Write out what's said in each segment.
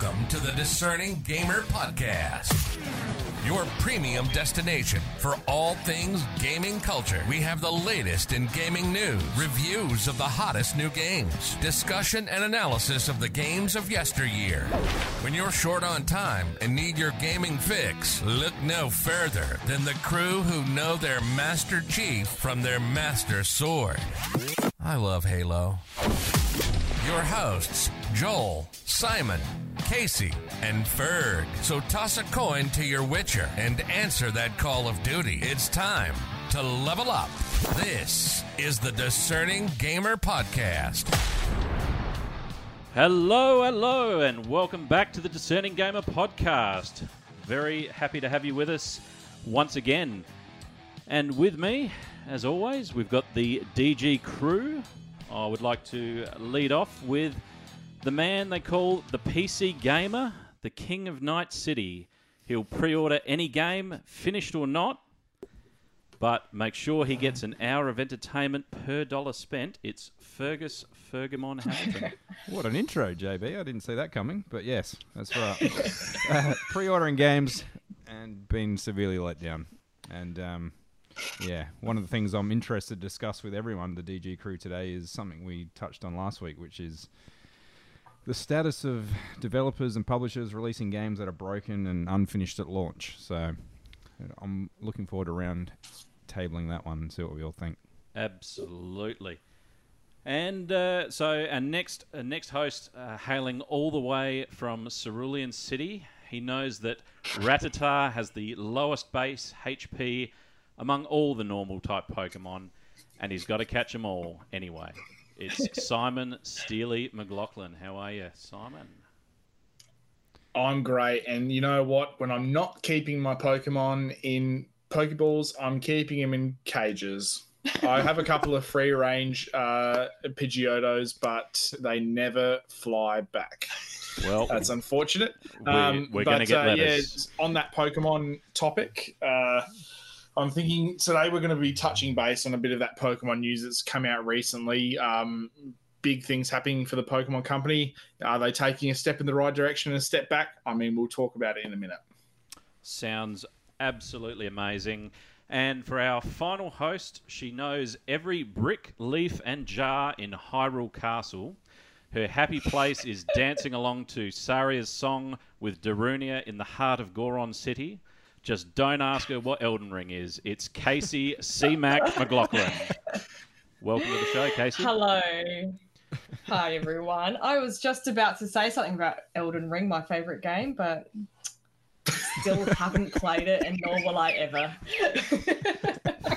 Welcome to the Discerning Gamer Podcast, your premium destination for all things gaming culture. We have the latest in gaming news, reviews of the hottest new games, discussion and analysis of the games of yesteryear. When you're short on time and need your gaming fix, look no further than the crew who know their Master Chief from their Master Sword. I love Halo. Your hosts, Joel, Simon, Casey, and Ferg. So toss a coin to your Witcher and answer that call of duty. It's time to level up. This is the Discerning Gamer Podcast. Hello, hello, and welcome back to the Discerning Gamer podcast. Very happy to have you with us once again. And with me, as always, we've got the DG crew. I would like to lead off with the man they call the PC Gamer, the King of Night City. He'll pre order any game, finished or not, but make sure he gets an hour of entertainment per dollar spent. It's Fergus Fergamon Hamilton. What an intro, JB. I didn't see that coming, but yes, that's right. uh, pre-ordering games and been severely let down. And um, yeah, one of the things I'm interested to discuss with everyone, the DG crew today, is something we touched on last week, which is the status of developers and publishers releasing games that are broken and unfinished at launch. So I'm looking forward to round tabling that one and see what we all think. Absolutely. And uh, so our next next host, uh, hailing all the way from Cerulean City, he knows that Rattata has the lowest base HP among all the normal type Pokemon, and he's got to catch them all anyway. It's Simon Steely McLaughlin. How are you, Simon? I'm great. And you know what? When I'm not keeping my Pokemon in Pokeballs, I'm keeping them in cages. I have a couple of free range uh, Pidgeottos, but they never fly back. Well, That's unfortunate. We're- we're gonna but, get uh, yeah, on that Pokemon topic, uh, I'm thinking today we're going to be touching base on a bit of that Pokemon news that's come out recently. Um, big things happening for the Pokemon company. Are they taking a step in the right direction and a step back? I mean, we'll talk about it in a minute. Sounds absolutely amazing. And for our final host, she knows every brick, leaf, and jar in Hyrule Castle. Her happy place is dancing along to Saria's song with Darunia in the heart of Goron City. Just don't ask her what Elden Ring is. It's Casey C. Mac McLaughlin. Welcome to the show, Casey. Hello. Hi, everyone. I was just about to say something about Elden Ring, my favorite game, but still haven't played it, and nor will I ever.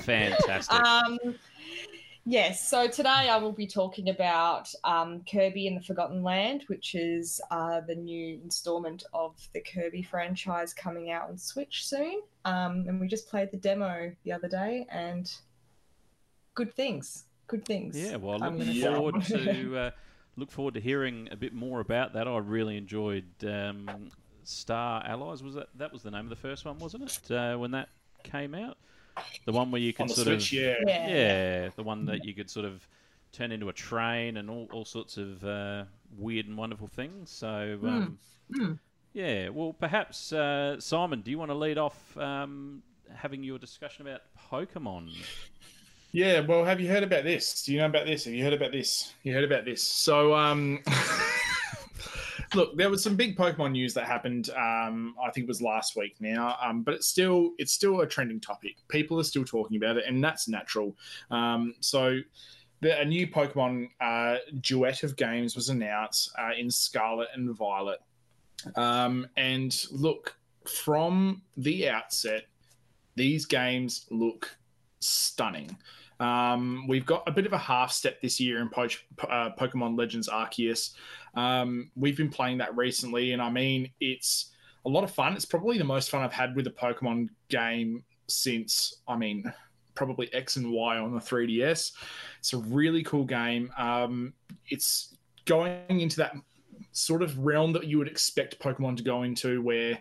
Fantastic. um, yes, so today I will be talking about um, Kirby and the Forgotten Land, which is uh, the new installment of the Kirby franchise coming out on Switch soon. Um, and we just played the demo the other day, and good things. Good things. Yeah, well, I'm looking forward to uh, look forward to hearing a bit more about that. I really enjoyed um, Star Allies. Was that that was the name of the first one, wasn't it? Uh, when that came out, the one where you can sort Switch, of yeah. Yeah. yeah, the one that you could sort of turn into a train and all, all sorts of uh, weird and wonderful things. So. Um, mm. Yeah, well, perhaps uh, Simon, do you want to lead off um, having your discussion about Pokemon? Yeah, well, have you heard about this? Do you know about this? Have you heard about this? You heard about this? So, um, look, there was some big Pokemon news that happened. Um, I think it was last week now, um, but it's still it's still a trending topic. People are still talking about it, and that's natural. Um, so, the, a new Pokemon uh, duet of games was announced uh, in Scarlet and Violet. Um, and look, from the outset, these games look stunning. Um, we've got a bit of a half step this year in po- uh, Pokemon Legends Arceus. Um, we've been playing that recently, and I mean, it's a lot of fun. It's probably the most fun I've had with a Pokemon game since, I mean, probably X and Y on the 3DS. It's a really cool game. Um, it's going into that sort of realm that you would expect Pokemon to go into, where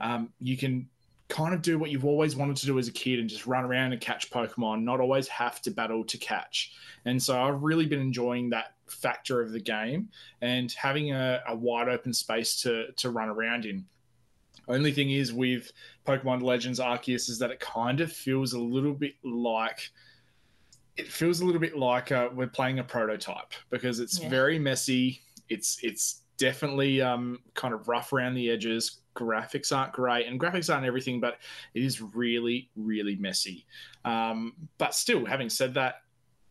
um, you can kind of do what you've always wanted to do as a kid and just run around and catch Pokemon, not always have to battle to catch. And so I've really been enjoying that factor of the game and having a, a wide open space to to run around in. Only thing is with Pokemon Legends Arceus is that it kind of feels a little bit like it feels a little bit like uh, we're playing a prototype because it's Yeah. very messy. It's it's definitely um, kind of rough around the edges. Graphics aren't great, and graphics aren't everything, but it is really really messy. Um, but still, having said that,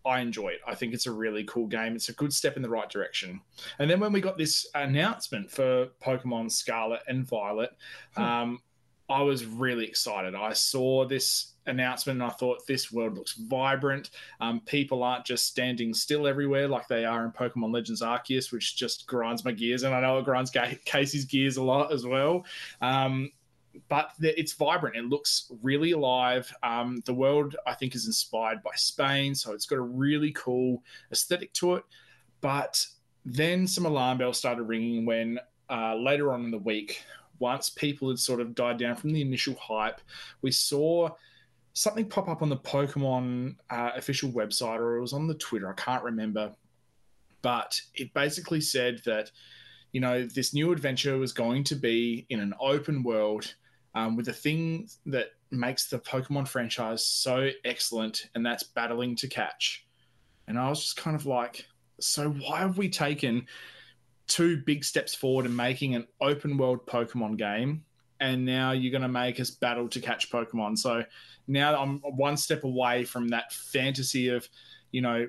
I enjoy it. I think it's a really cool game. It's a good step in the right direction. And then when we got this announcement for Pokemon Scarlet and Violet, Hmm. um, I was really excited. I saw this announcement and I thought this world looks vibrant. Um, people aren't just standing still everywhere like they are in Pokemon Legends Arceus, which just grinds my gears. And I know it grinds Casey's gears a lot as well. Um, but it's vibrant. It looks really alive. Um, the world, I think, is inspired by Spain, so it's got a really cool aesthetic to it. But then some alarm bells started ringing when uh, later on in the week, once people had sort of died down from the initial hype, we saw something pop up on the Pokemon uh, official website, or it was on the Twitter. I can't remember, but it basically said that you know this new adventure was going to be in an open world um, with the thing that makes the Pokemon franchise so excellent, and that's battling to catch. And I was just kind of like, so why have we taken two big steps forward in making an open world Pokemon game? And now you're going to make us battle to catch Pokemon. So now I'm one step away from that fantasy of, you know,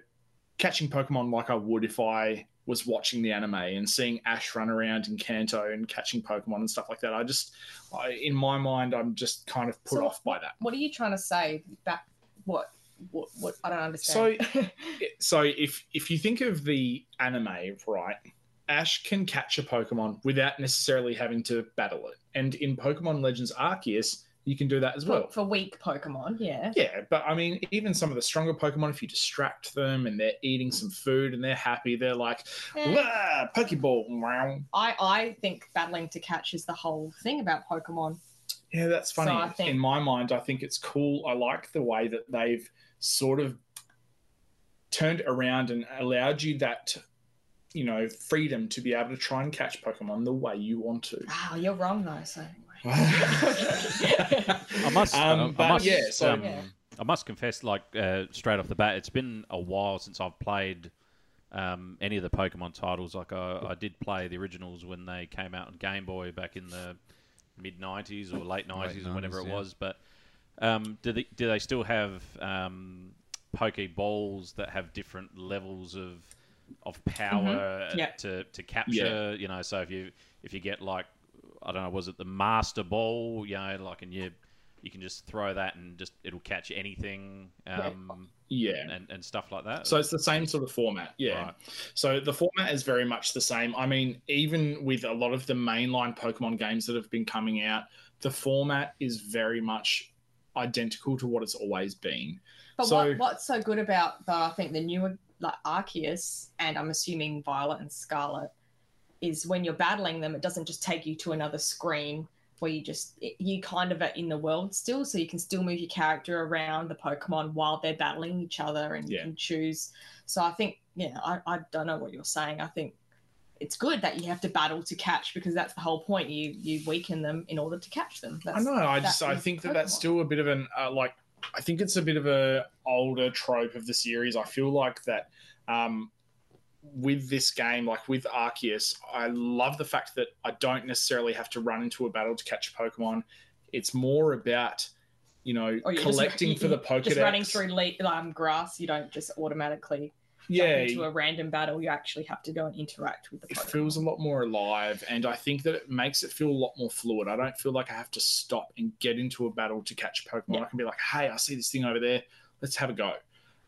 catching Pokemon like I would if I was watching the anime and seeing Ash run around in Kanto and catching Pokemon and stuff like that. I just, I, in my mind, I'm just kind of put So- off by that. What are you trying to say? Back what? What? What? I don't understand. So, so if if you think of the anime, right, Ash can catch a Pokemon without necessarily having to battle it, and in Pokemon Legends Arceus, you can do that as well. for, weak Pokemon, yeah. Yeah, but I mean, even some of the stronger Pokemon, if you distract them and they're eating some food and they're happy, they're like, Eh, Pokeball. Wow. I I think battling to catch is the whole thing about Pokemon. Yeah, that's funny. So think- In my mind, I think it's cool. I like the way that they've sort of turned around and allowed you that, you know, freedom to be able to try and catch Pokemon the way you want to. Wow, you're wrong though. So I must, Um, I, I must, yeah, so- um, Yeah. I must confess, like uh, straight off the bat, it's been a while since I've played um, any of the Pokemon titles. Like I, I did play the originals when they came out on Game Boy back in the mid '90s or late '90s or whenever 90s, it yeah. was. But um, do they do they still have um, Pokeballs that have different levels of of power Yeah. to to capture? You know, so if you if you get like I don't know, was it the Master Ball? You know, like and you you can just throw that and just it'll catch anything um, yeah. and, and stuff like that. So it's the same sort of format, yeah. Right. So the format is very much the same. I mean, even with a lot of the mainline Pokemon games that have been coming out, the format is very much identical to what it's always been. But So- what, what's so good about the I think the newer like Arceus and I'm assuming Violet and Scarlet is when you're battling them, it doesn't just take you to another screen where you just you kind of are in the world still, so you can still move your character around the Pokemon while they're battling each other, and you Yeah. can choose. So I think yeah, I, I don't know what you're saying. I think it's good that you have to battle to catch because that's the whole point. You you weaken them in order to catch them. That's, I know. I just I think that that's still a bit of an uh, like. I think it's a bit of a older trope of the series. I feel like that um, with this game, like with Arceus, I love the fact that I don't necessarily have to run into a battle to catch a Pokemon. It's more about you know just- collecting you- for the Pokedex. Just running through le- um, grass, you don't just automatically yeah, into a random battle. You actually have to go and interact with the it Pokemon. feels a lot more alive and i think that it makes it feel a lot more fluid i don't feel like i have to stop and get into a battle to catch pokemon Yeah. i can be like hey i see this thing over there let's have a go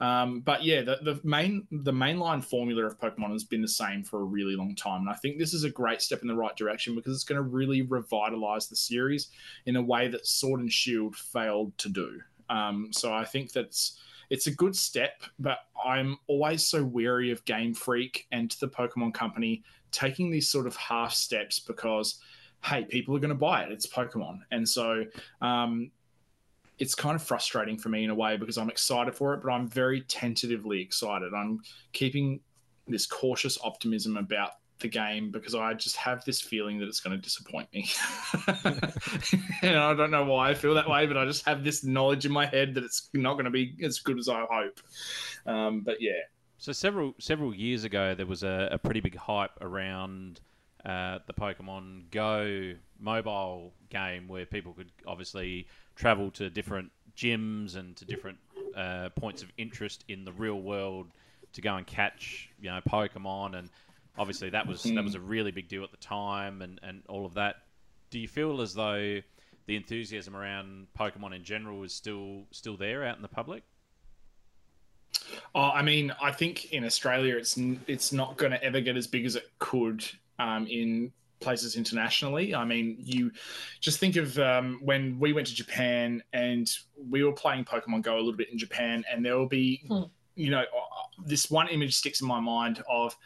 um, but yeah the, the main the mainline formula of pokemon has been the same for a really long time and i think this is a great step in the right direction because it's going to really revitalize the series in a way that sword and shield failed to do um, so i think that's it's a good step, but I'm always so wary of Game Freak and the Pokemon Company taking these sort of half steps because hey, people are going to buy it. It's Pokemon, and so um, it's kind of frustrating for me in a way because I'm excited for it, but I'm very tentatively excited. I'm keeping this cautious optimism about the game because I just have this feeling that it's going to disappoint me. and I don't know why I feel that way, but I just have this knowledge in my head that it's not going to be as good as I hope. Um, but yeah. So several several years ago, there was a, a pretty big hype around uh, the Pokemon Go mobile game where people could obviously travel to different gyms and to different uh, points of interest in the real world to go and catch you know Pokemon and obviously that was that was a really big deal at the time and, and all of that. Do you feel as though the enthusiasm around Pokemon in general is still still there out in the public? Oh, I mean, I think in Australia, it's it's not going to ever get as big as it could um, in places internationally. I mean, you just think of um, when we went to Japan and we were playing Pokemon Go a little bit in Japan, and there will be, hmm. you know, uh, this one image sticks in my mind of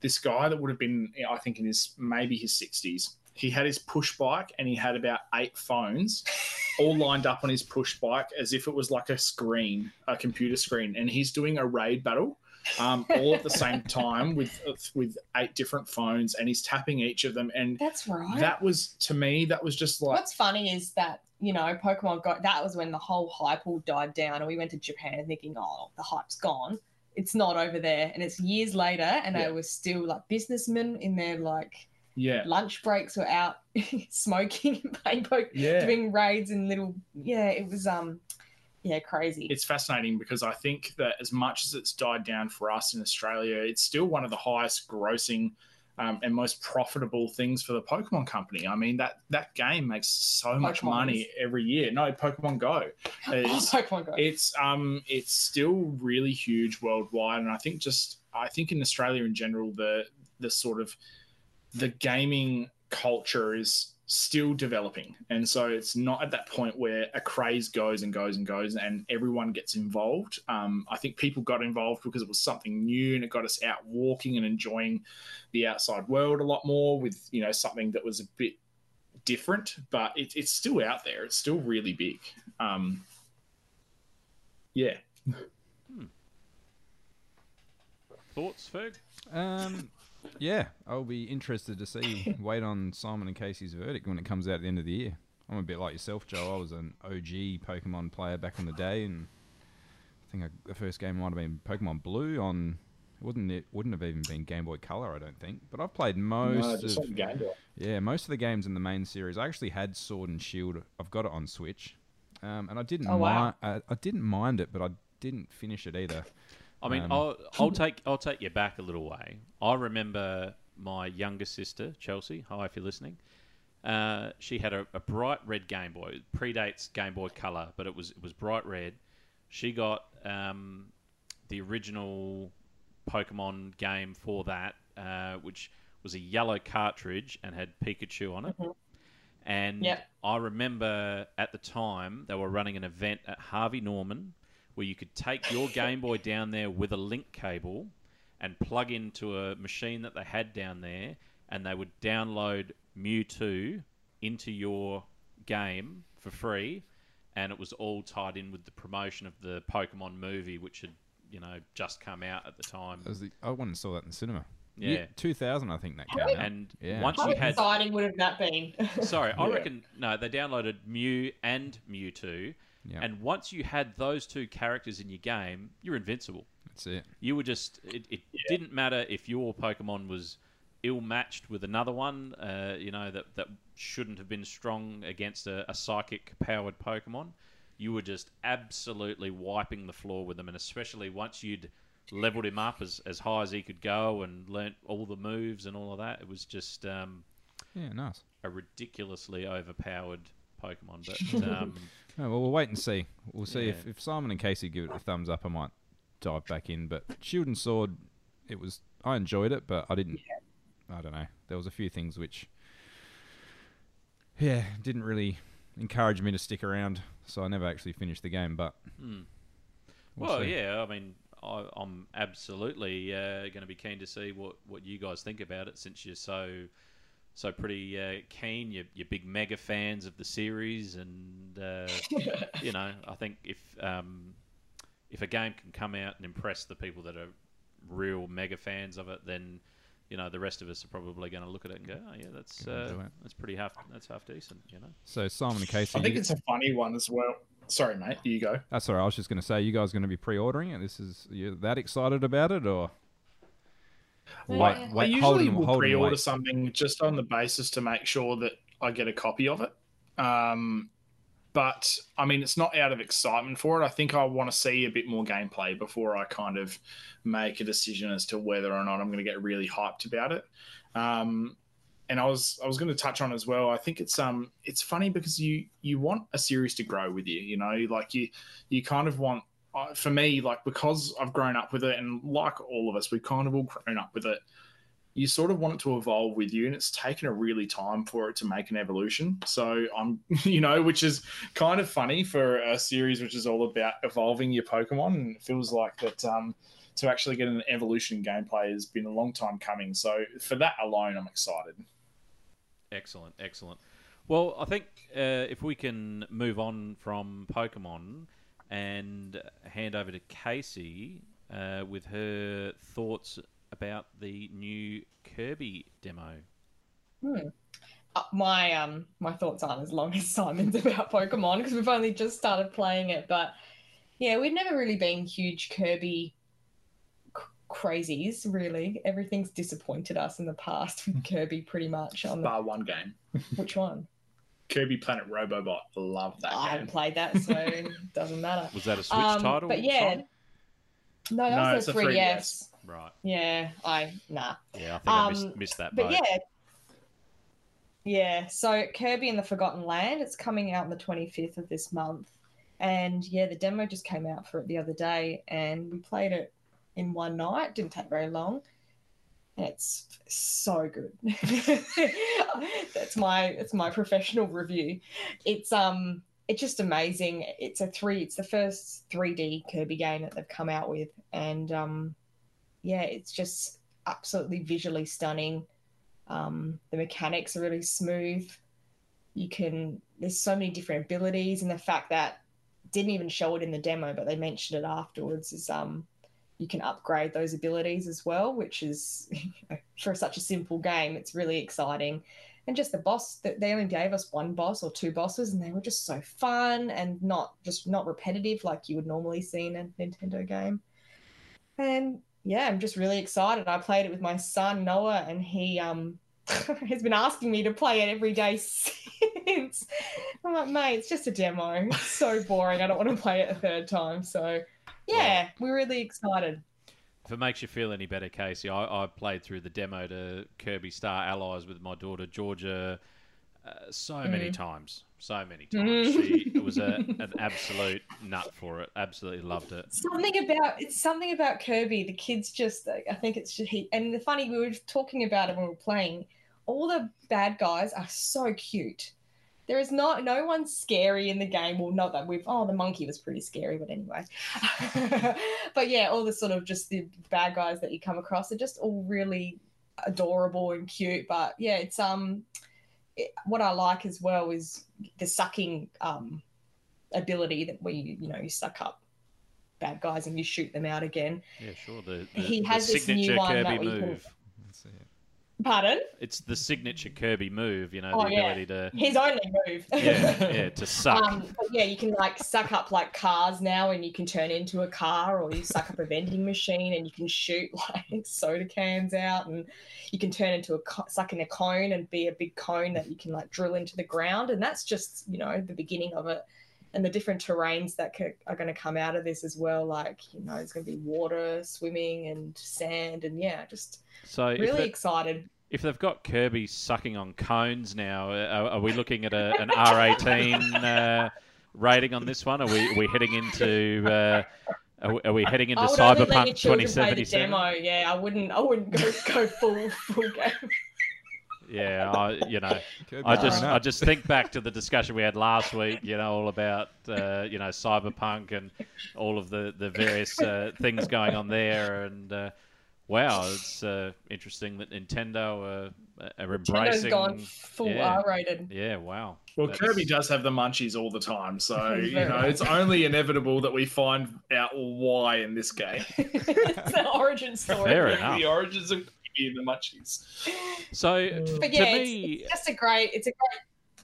this guy that would have been, I think, in his maybe his 60s. He had his push bike and he had about eight phones all lined up on his push bike as if it was like a screen, a computer screen. And he's doing a raid battle um, all at the same time with with eight different phones, and he's tapping each of them. And that's right. That was to me. That was just like. What's funny is that you know Pokemon got that was when the whole hype all died down, and we went to Japan thinking, oh, the hype's gone. It's not over there, and it's years later, and yeah. they were still like businessmen in their like yeah lunch breaks were out smoking and playing poke, yeah. doing raids and little yeah it was um yeah, crazy. It's fascinating because I think that as much as it's died down for us in Australia, it's still one of the highest grossing um, and most profitable things for the Pokemon company. I mean that that game makes so Pokemon much money is... every year. No, Pokemon Go. It's, oh, Pokemon Go. It's um it's still really huge worldwide, and I think just I think in Australia in general the the sort of the gaming culture is still developing. And so it's not at that point where a craze goes and goes and goes and everyone gets involved. Um, I think people got involved because it was something new and it got us out walking and enjoying the outside world a lot more with, you know, something that was a bit different, but it, it's still out there. It's still really big. Um, yeah. Hmm. Thoughts, Ferg? Um, yeah, I'll be interested to see wait on Simon and Casey's verdict when it comes out at the end of the year. I'm a bit like yourself, Joe. I was an OG Pokemon player back in the day, and I think I, the first game might have been Pokemon Blue on. Wouldn't it? Wouldn't have even been Game Boy Color, I don't think. But I've played most no, of Game Boy. Yeah, most of the games in the main series. I actually had Sword and Shield. I've got it on Switch, um, and I didn't. Oh, wow. mi- uh, I didn't mind it, but I didn't finish it either. I mean, um, I'll, I'll take I'll take you back a little way. I remember my younger sister Chelsea. Hi, if you're listening. Uh, she had a, a, bright red Game Boy. It predates Game Boy Color, but it was it was bright red. She got um, the original Pokemon game for that, uh, which was a yellow cartridge and had Pikachu on it. Mm-hmm. And yep. I remember at the time they were running an event at Harvey Norman where you could take your Game Boy down there with a link cable and plug into a machine that they had down there, and they would download Mewtwo into your game for free, and it was all tied in with the promotion of the Pokemon movie, which had you know just come out at the time. The, I went and saw that in the cinema. Yeah, 2000, I think that came out. And yeah. once How you had, exciting would have that been? sorry, I yeah. reckon no, they downloaded Mew and Mewtwo, Yep. And once you had those two characters in your game, you're invincible. That's it. You were just. It, it yeah. didn't matter if your Pokemon was ill matched with another one, uh, you know, that, that shouldn't have been strong against a, a psychic powered Pokemon. You were just absolutely wiping the floor with them. And especially once you'd leveled him up as, as high as he could go and learnt all the moves and all of that, it was just. Um, yeah, nice. A ridiculously overpowered Pokemon. But um, oh, well, we'll wait and see. We'll see yeah. if, if Simon and Casey give it a thumbs up. I might dive back in. But Shield and Sword, it was I enjoyed it, but I didn't. Yeah. I don't know. There was a few things which, yeah, didn't really encourage me to stick around. So I never actually finished the game. But mm. we'll, well yeah, I mean. I, am absolutely uh, going to be keen to see what, what you guys think about it, since you're so so pretty uh, keen. You're, you're big mega fans of the series, and uh, you know, I think if um, if a game can come out and impress the people that are real mega fans of it, then you know the rest of us are probably going to look at it and go, "Oh yeah, that's uh, that's pretty half that's half decent," you know. So Simon and Casey, I think you- it's a funny one as well. Sorry, mate. You go. that's all right. I was just going to say, you guys going to be pre-ordering it. This is you that excited about it, or Yeah. I usually will pre-order wait. something just on the basis to make sure that I get a copy of it. Um, but I mean, it's not out of excitement for it. I think I want to see a bit more gameplay before I kind of make a decision as to whether or not I'm going to get really hyped about it. Um, and I was I was going to touch on as well. I think it's um it's funny because you you want a series to grow with you. You know, like you you kind of want. Uh, for me, like because I've grown up with it, and like all of us, we've kind of all grown up with it you sort of want it to evolve with you and it's taken a really time for it to make an evolution. So i'm you know which is kind of funny for a series which is all about evolving your pokemon and it feels like that um to actually get an evolution in gameplay has been a long time coming. So for that alone i'm excited. Excellent, excellent. Well, I think uh, if we can move on from Pokemon and hand over to Casey uh, with her thoughts about the new Kirby demo. Uh, my um my thoughts aren't as long as Simon's about Pokemon because we've only just started playing it. But yeah, we've never really been huge Kirby c- crazies. Really, everything's disappointed us in the past with Kirby, pretty much. On the, bar one game which one? Kirby planet robobot love that I game haven't played that, so it doesn't matter. Was that a Switch Um, title? but yeah, Simon? no, that No, was it's a a 3DS. 3DS. Right. Yeah, I nah. Yeah, I think I missed, Um, missed that But boat. yeah. Yeah, so Kirby and the Forgotten Land, it's coming out on the 25th of this month. And yeah, the demo just came out for it the other day and we played it in one night. Didn't take very long. It's so good. that's my it's my professional review. It's um it's just amazing. It's a three it's the first 3D Kirby game that they've come out with and um yeah, it's just absolutely visually stunning. Um, the mechanics are really smooth. You can there's so many different abilities, and the fact that didn't even show it in the demo, but they mentioned it afterwards is um you can upgrade those abilities as well, which is for such a simple game, it's really exciting. And just the boss that they only gave us one boss or two bosses, and they were just so fun and not just not repetitive like you would normally see in a Nintendo game. And yeah, I'm just really excited. I played it with my son Noah, and he um has been asking me to play it every day since. I'm like, mate, it's just a demo. It's so boring. I don't want to play it a third time. So yeah, we're really excited. If it makes you feel any better, Casey, I, I played through the demo to Kirby Star Allies with my daughter Georgia uh, so many times. So many times. She it was a, an absolute nut for it. Absolutely loved it. Something about it's something about Kirby. The kids just I think it's just he. And the funny we were talking about it when we were playing. All the bad guys are so cute. There is not no one scary in the game. Well, not that we've. Oh, the monkey was pretty scary, but anyway. but yeah, all the sort of just the bad guys that you come across are just all really adorable and cute. But yeah, it's um, it, what I like as well is the sucking um ability that we you know you suck up bad guys and you shoot them out again. Yeah, sure. The, the, He the has this new one that Kirby we move. It. Pardon? It's the signature Kirby move. You know, Oh, the yeah. ability to His only move. yeah, yeah, to suck. Um, yeah, you can like suck up like cars now, and you can turn into a car, or you suck up a vending machine, and you can shoot like soda cans out, and you can turn into a co- suck in a cone and be a big cone that you can like drill into the ground, and that's just you know the beginning of it, and the different terrains that c- are going to come out of this as well. Like you know, there's going to be water, swimming, and sand, and yeah, just so really excited. if they've got Kirby sucking on cones now, are, are we looking at a, an R18 uh, rating on this one? Are we, are we heading into? Uh, are, we, are we heading into I would only let your Cyberpunk play the 2077? demo. Yeah, I wouldn't. I wouldn't go go full full game. Yeah, I, you know, I just grown I just think back to the discussion we had last week. You know, all about uh, you know cyberpunk and all of the the various uh, things going on there, and uh, Wow, it's uh, interesting that Nintendo are, are Nintendo's embracing. gone full yeah. R-rated. Yeah, wow. Well, That's- Kirby does have the munchies all the time, so you know it's only inevitable that we find out why in this game. it's an origin story. Fair enough. the origins of Kirby and the munchies. So, But to yeah, me, it's, it's just a great. It's a great.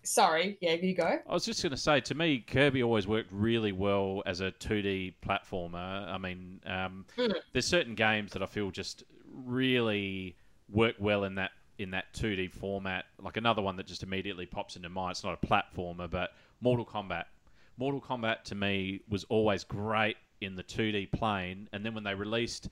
Sorry, yeah, you go. I was just going to say, to me, Kirby always worked really well as a 2D platformer. I mean, um, Mm. there's certain games that I feel just really work well in that in that 2D format. Like another one that just immediately pops into mind. It's not a platformer, but Mortal Kombat. Mortal Kombat to me was always great in the 2D plane, and then when they released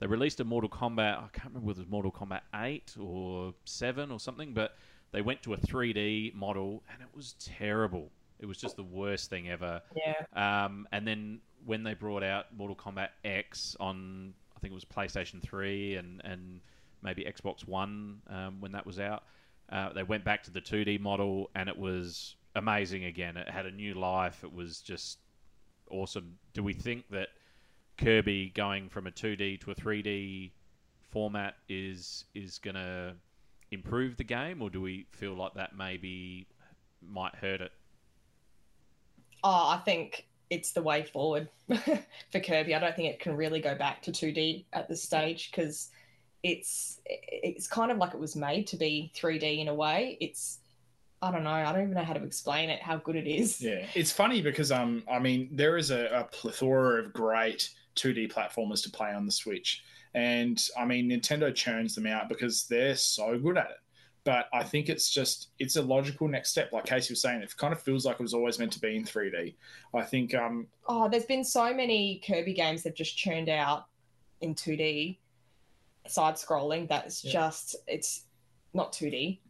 they released a Mortal Kombat. I can't remember whether it was Mortal Kombat eight or seven or something, but they went to a 3D model and it was terrible. It was just the worst thing ever. Yeah. Um, and then when they brought out Mortal Kombat X on, I think it was PlayStation 3 and, and maybe Xbox One um, when that was out, uh, they went back to the 2D model and it was amazing again. It had a new life. It was just awesome. Do we think that Kirby going from a 2D to a 3D format is is going to improve the game, or do we feel like that maybe might hurt it? Oh, I think it's the way forward for Kirby. I don't think it can really go back to 2D at this stage because it's it's kind of like it was made to be 3D in a way. It's I don't know. I don't even know how to explain it. How good it is. Yeah, it's funny because um, I mean, there is a, a plethora of great 2D platformers to play on the Switch, and I mean, Nintendo churns them out because they're so good at it. But I think it's just it's a logical next step. Like Casey was saying, it kind of feels like it was always meant to be in 3D. I think um, Oh, there's been so many Kirby games that just churned out in 2D, side scrolling. That's Yeah. just it's not 2D.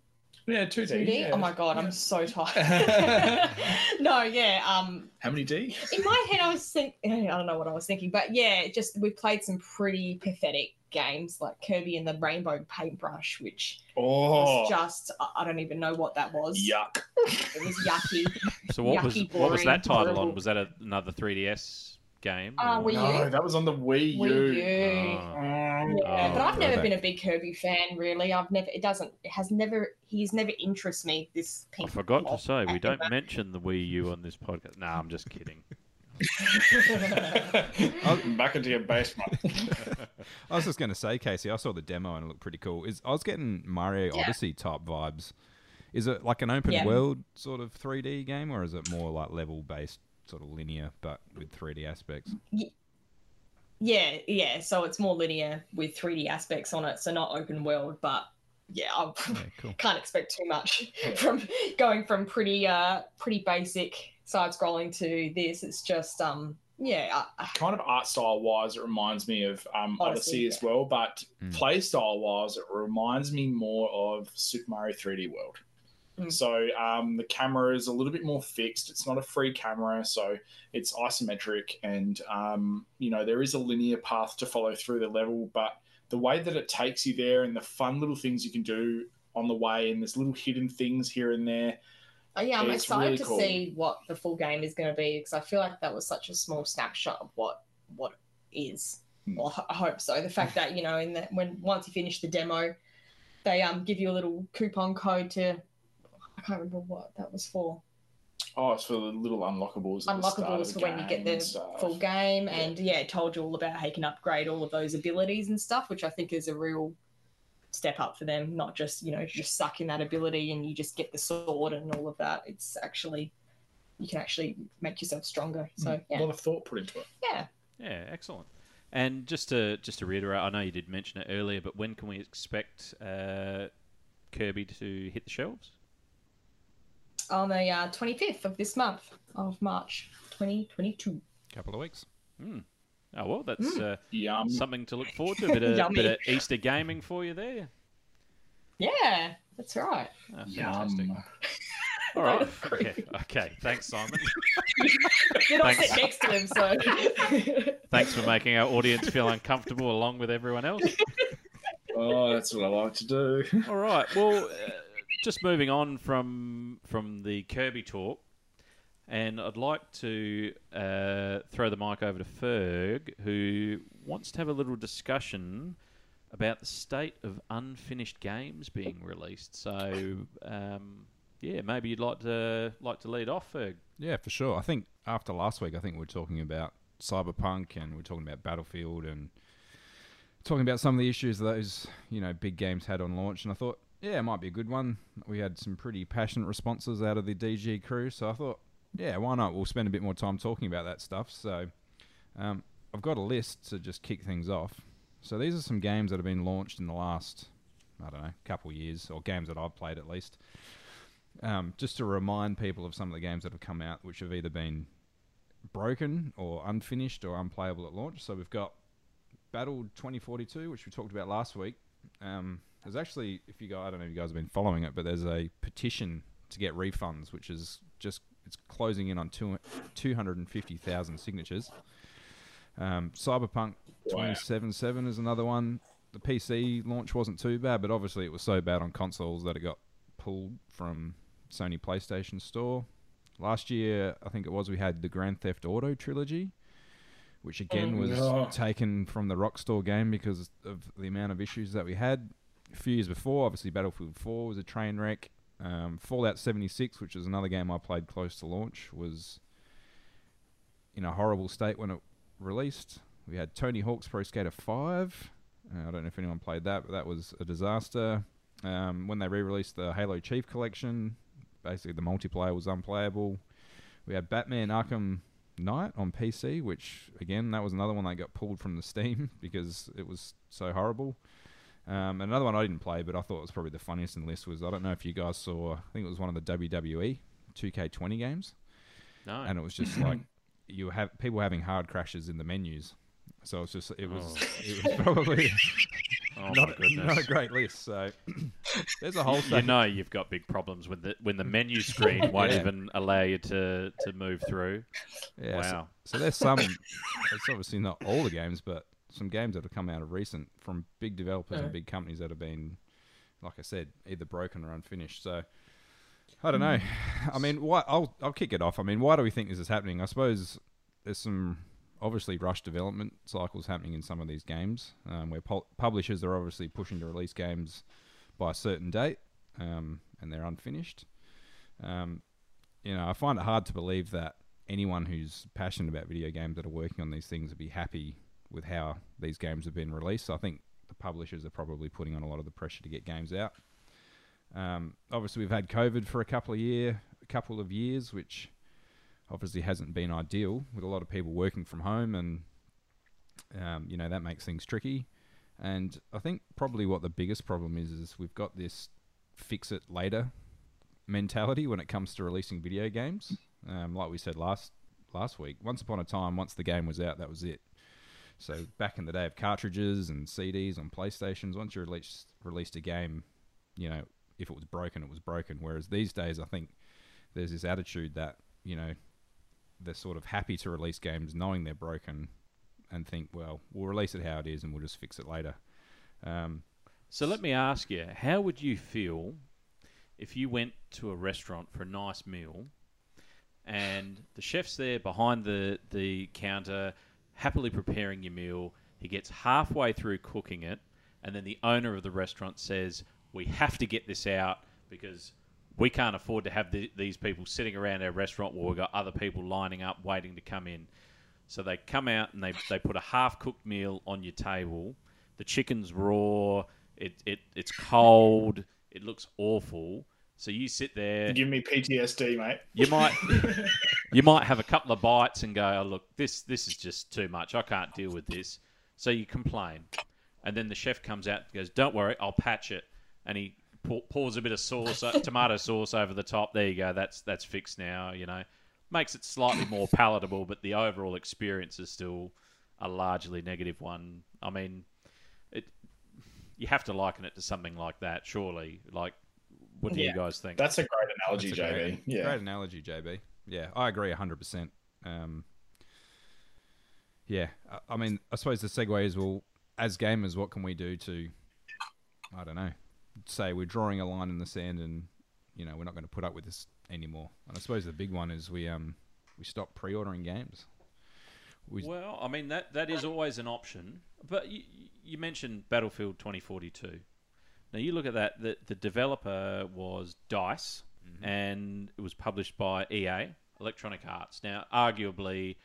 Yeah, 2D. 2D. yeah. Oh my god, I'm so tired. no, yeah. Um, How many D? in my head, I was thinking, I don't know what I was thinking, but yeah, just we played some pretty pathetic games like Kirby and the Rainbow Paintbrush, which Oh, was just I- I don't even know what that was. yuck! It was yucky. So what was Yucky, what was that boring, title on? Was that a, another 3DS game? Uh, or- Wii U. No, that was on the Wii U. Wii U. Oh. Um, Yeah, Oh, but I've never been a big Kirby fan, really. I've never. It doesn't. It has never. He's never interested me. This I forgot to say we don't Ever. mention the Wii U on this podcast. No, I'm just kidding. Back into your basement. I was just going to say, Casey, I saw the demo and it looked pretty cool. Is I was getting Mario Yeah. Odyssey type vibes. Is it like an open Yeah. world sort of 3D game, or is it more like level based, sort of linear, but with 3D aspects? Yeah, yeah. So it's more linear with 3D aspects on it, so not open world. But yeah, I Yeah, cool. can't expect too much from going from pretty, uh, pretty basic side scrolling to this. It's just, um, yeah, I, kind of art style wise, it reminds me of um, Odyssey, Odyssey as well. But Mm. play style wise, it reminds me more of Super Mario 3D World. Mm. So um, the camera is a little bit more fixed. It's not a free camera, so it's isometric, and um, you know there is a linear path to follow through the level. But the way that it takes you there, and the fun little things you can do on the way, and there's little hidden things here and there. Oh, yeah, I'm excited really to cool. see what the full game is going to be because I feel like that was such a small snapshot of what what is. Hmm. Well, I hope so. The fact that you know, in the when once you finish the demo, they um give you a little coupon code to. I can't remember what that was for. Oh, it's for the little unlockables. at the start Unlockables for when you get the full game, and yeah, it told you all about how you can upgrade all of those abilities and stuff, which I think is a real step up for them. Not just you know just suck in that ability and you just get the sword and all of that. It's actually you can actually make yourself stronger. So A yeah, lot of thought put into it. yeah. Yeah, excellent. And just to just to reiterate, I know you did mention it earlier, but when can we expect uh, Kirby to hit the shelves? On the uh, 25th of this month of March 2022. Couple of weeks. Hmm. Oh well, that's uh, Yum. something to look forward to. A bit of, bit of Easter gaming for you there. Yeah, that's right. Oh, fantastic. Yum. All right. Agree. Yeah. Okay. Thanks, Simon. You're not sitting next to him, so. Thanks for making our audience feel uncomfortable along with everyone else. Oh, that's what I like to do. All right. Well, uh, just moving on from from the Kirby talk, and I'd like to uh, throw the mic over to Ferg, who wants to have a little discussion about the state of unfinished games being released. So, um, yeah, maybe you'd like to like to lead off, Ferg. Yeah, for sure. I think after last week, I think we are talking about Cyberpunk and we are talking about Battlefield and talking about some of the issues those you know big games had on launch. And I thought, yeah, it might be a good one. We had some pretty passionate responses out of the DG crew, so I thought, yeah, why not? We'll spend a bit more time talking about that stuff. So um, I've got a list to just kick things off. So these are some games that have been launched in the last, I don't know, couple years, or games that I've played at least. Um, just to remind people of some of the games that have come out, which have either been broken or unfinished or unplayable at launch. So we've got Battle 2042, which we talked about last week. Um, there's actually, if you guys, I don't know if you guys have been following it, but there's a petition to get refunds, which is just it's closing in on two, 250,000 signatures. Um, Cyberpunk 2077 is another one. The PC launch wasn't too bad, but obviously it was so bad on consoles that it got pulled from Sony PlayStation Store. Last year, I think it was, we had the Grand Theft Auto trilogy, which again oh, was no. taken from the Rockstar game because of the amount of issues that we had. A few years before, obviously Battlefield 4 was a train wreck. Um, Fallout 76, which is another game I played close to launch, was in a horrible state when it released. We had Tony Hawk's Pro Skater 5. Uh, I don't know if anyone played that, but that was a disaster. Um, when they re-released the Halo Chief Collection, basically the multiplayer was unplayable. We had Batman Arkham Knight on PC, which again that was another one that got pulled from the Steam because it was so horrible. Um, another one I didn't play, but I thought was probably the funniest in the list was I don't know if you guys saw. I think it was one of the WWE 2K20 games. No. And it was just like you have people having hard crashes in the menus. So it's just it was oh. it was probably oh not, not a great list. So there's a whole. You know you've got big problems when the when the menu screen won't yeah. even allow you to to move through. Yeah, wow. So, so there's some. it's obviously not all the games, but some games that have come out of recent from big developers and big companies that have been, like I said, either broken or unfinished. So I don't know. I mean, why? I'll I'll kick it off. I mean, why do we think this is happening? I suppose there's some obviously rush development cycles happening in some of these games, um, where pu- publishers are obviously pushing to release games by a certain date, um, and they're unfinished. Um, you know, I find it hard to believe that anyone who's passionate about video games that are working on these things would be happy with how these games have been released. I think the publishers are probably putting on a lot of the pressure to get games out. Um, obviously, we've had COVID for a couple of year, a couple of years, which obviously hasn't been ideal with a lot of people working from home, and um, you know that makes things tricky. And I think probably what the biggest problem is is we've got this fix it later mentality when it comes to releasing video games. Um, like we said last last week, once upon a time, once the game was out, that was it. So back in the day of cartridges and CDs on PlayStations, once you released released a game, you know, if it was broken, it was broken. Whereas these days, I think there's this attitude that you know they're sort of happy to release games knowing they're broken and think, well, we'll release it how it is and we'll just fix it later. Um, so let me ask you, how would you feel if you went to a restaurant for a nice meal and the chef's there behind the, the counter happily preparing your meal. He gets halfway through cooking it, and then the owner of the restaurant says, We have to get this out because we can't afford to have the, these people sitting around our restaurant while we've got other people lining up waiting to come in. So they come out and they, they put a half cooked meal on your table. The chicken's raw, it, it, it's cold, it looks awful. So you sit there. Give me PTSD, mate. You might, you might have a couple of bites and go, "Oh, look, this this is just too much. I can't deal with this." So you complain, and then the chef comes out and goes, "Don't worry, I'll patch it." And he pours a bit of sauce, uh, tomato sauce over the top. There you go. That's that's fixed now. You know, makes it slightly more palatable, but the overall experience is still a largely negative one. I mean, it you have to liken it to something like that, surely. Like what do yeah. you guys think? That's a great analogy, a JB. Great, yeah, great analogy, JB. Yeah, I agree hundred um, percent. Yeah, I mean, I suppose the segue is well, as gamers, what can we do to, I don't know, say we're drawing a line in the sand, and you know we're not going to put up with this anymore. And I suppose the big one is we um we stop pre-ordering games. We, Well, I mean that that is always an option. But you, you mentioned Battlefield 2042. Now you look at that. The the developer was Dice, mm-hmm. and it was published by EA, Electronic Arts. Now, arguably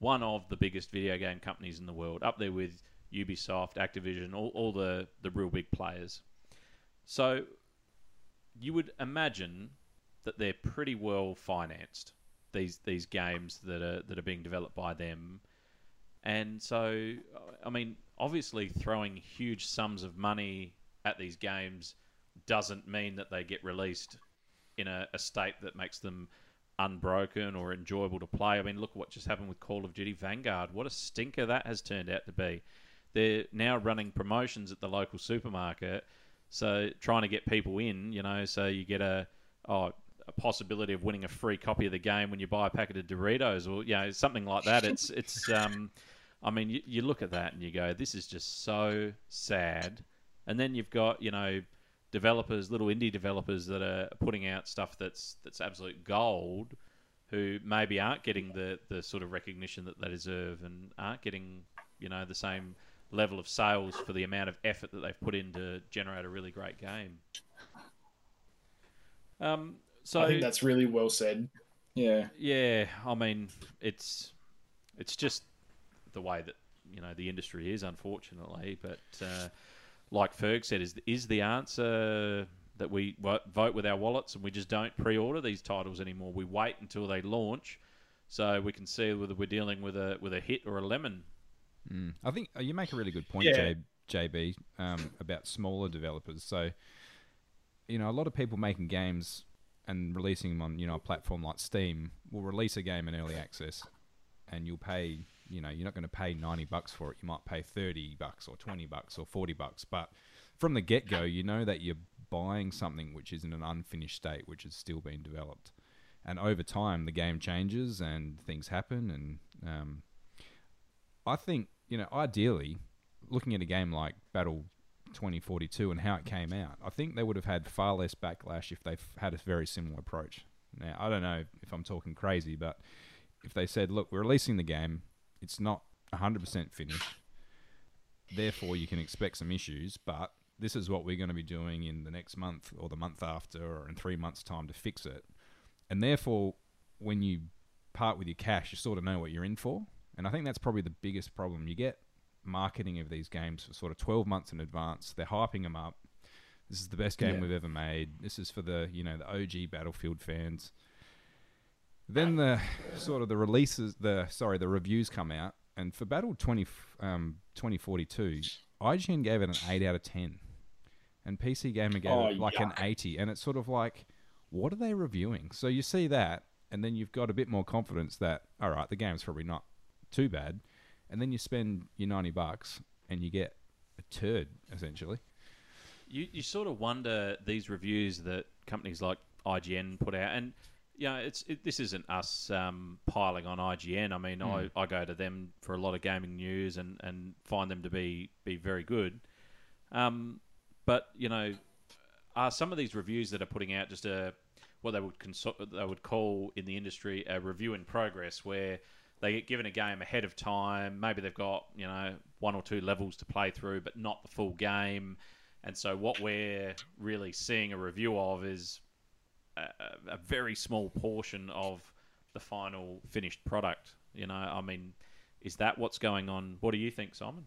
one of the biggest video game companies in the world, up there with Ubisoft, Activision, all, all the the real big players. So you would imagine that they're pretty well financed. These these games that are that are being developed by them, and so I mean, obviously, throwing huge sums of money at these games doesn't mean that they get released in a, a state that makes them unbroken or enjoyable to play. I mean, look what just happened with Call of Duty Vanguard. What a stinker that has turned out to be. They're now running promotions at the local supermarket, so trying to get people in, you know, so you get a oh, a possibility of winning a free copy of the game when you buy a packet of Doritos or you know something like that. It's it's um, I mean, you, you look at that and you go, this is just so sad. And then you've got you know developers, little indie developers that are putting out stuff that's that's absolute gold, who maybe aren't getting the the sort of recognition that they deserve and aren't getting you know the same level of sales for the amount of effort that they've put in to generate a really great game. Um, so I think that's really well said. Yeah. yeah, I mean, it's it's just the way that you know the industry is, unfortunately. But uh, like Ferg said, is is the answer that we vote with our wallets and we just don't pre-order these titles anymore? We wait until they launch, so we can see whether we're dealing with a with a hit or a lemon. Mm. I think uh, you make a really good point, Yeah. J, JB, um, about smaller developers. So, you know, a lot of people making games and releasing them on, you know, a platform like Steam will release a game in early access, and you'll pay, you know, you're not going to pay ninety bucks for it. You might pay thirty bucks or twenty bucks or forty bucks, but from the get go, you know that you're buying something which is in an unfinished state, which is still being developed. And over time, the game changes and things happen, and um, I think you know, ideally, looking at a game like Battle 2042 and how it came out, I think they would have had far less backlash if they had a very similar approach. Now, I don't know if I'm talking crazy, but if they said, "Look, we're releasing the game, it's not 100% finished, therefore you can expect some issues, but this is what we're going to be doing in the next month or the month after or in three months' time to fix it," and therefore, when you part with your cash, you sort of know what you're in for. And I think that's probably the biggest problem. You get marketing of these games for sort of 12 months in advance. They're hyping them up. This is the best game Yeah. we've ever made. This is for the, you know, the OG Battlefield fans. Then the sort of the releases, the sorry, the reviews come out, and for Battle 20, um, 2042, IGN gave it an 8 out of 10. And PC Gamer gave Oh, it like an 80. And it's sort of like, what are they reviewing? So you see that, and then you've got a bit more confidence that, all right, the game's probably not too bad. And then you spend your 90 bucks and you get a turd, essentially. You you sort of wonder these reviews that companies like IGN put out, and you know, it's it, this isn't us um, piling on IGN. I mean, I, I go to them for a lot of gaming news and, and find them to be be very good. Um, but you know, are some of these reviews that are putting out just a what they would consult, they would call in the industry a review in progress, where they get given a game ahead of time. Maybe they've got you know one or two levels to play through, but not the full game. And so what we're really seeing a review of is a, very small portion of the final finished product. You know, I mean, is that what's going on? What do you think, Simon?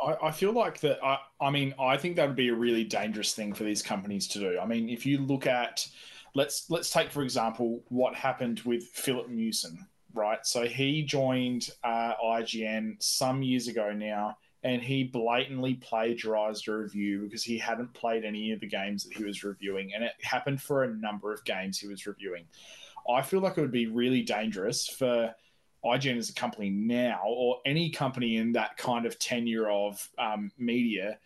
I, I feel like that. I, I mean, I think that would be a really dangerous thing for these companies to do. I mean, if you look at, let's let's take for example what happened with Filip Miucin, right? So he joined uh, IGN some years ago now, and he blatantly plagiarized a review because he hadn't played any of the games that he was reviewing, and it happened for a number of games he was reviewing. I feel like it would be really dangerous for IGN as a company now, or any company in that kind of tenure of um, media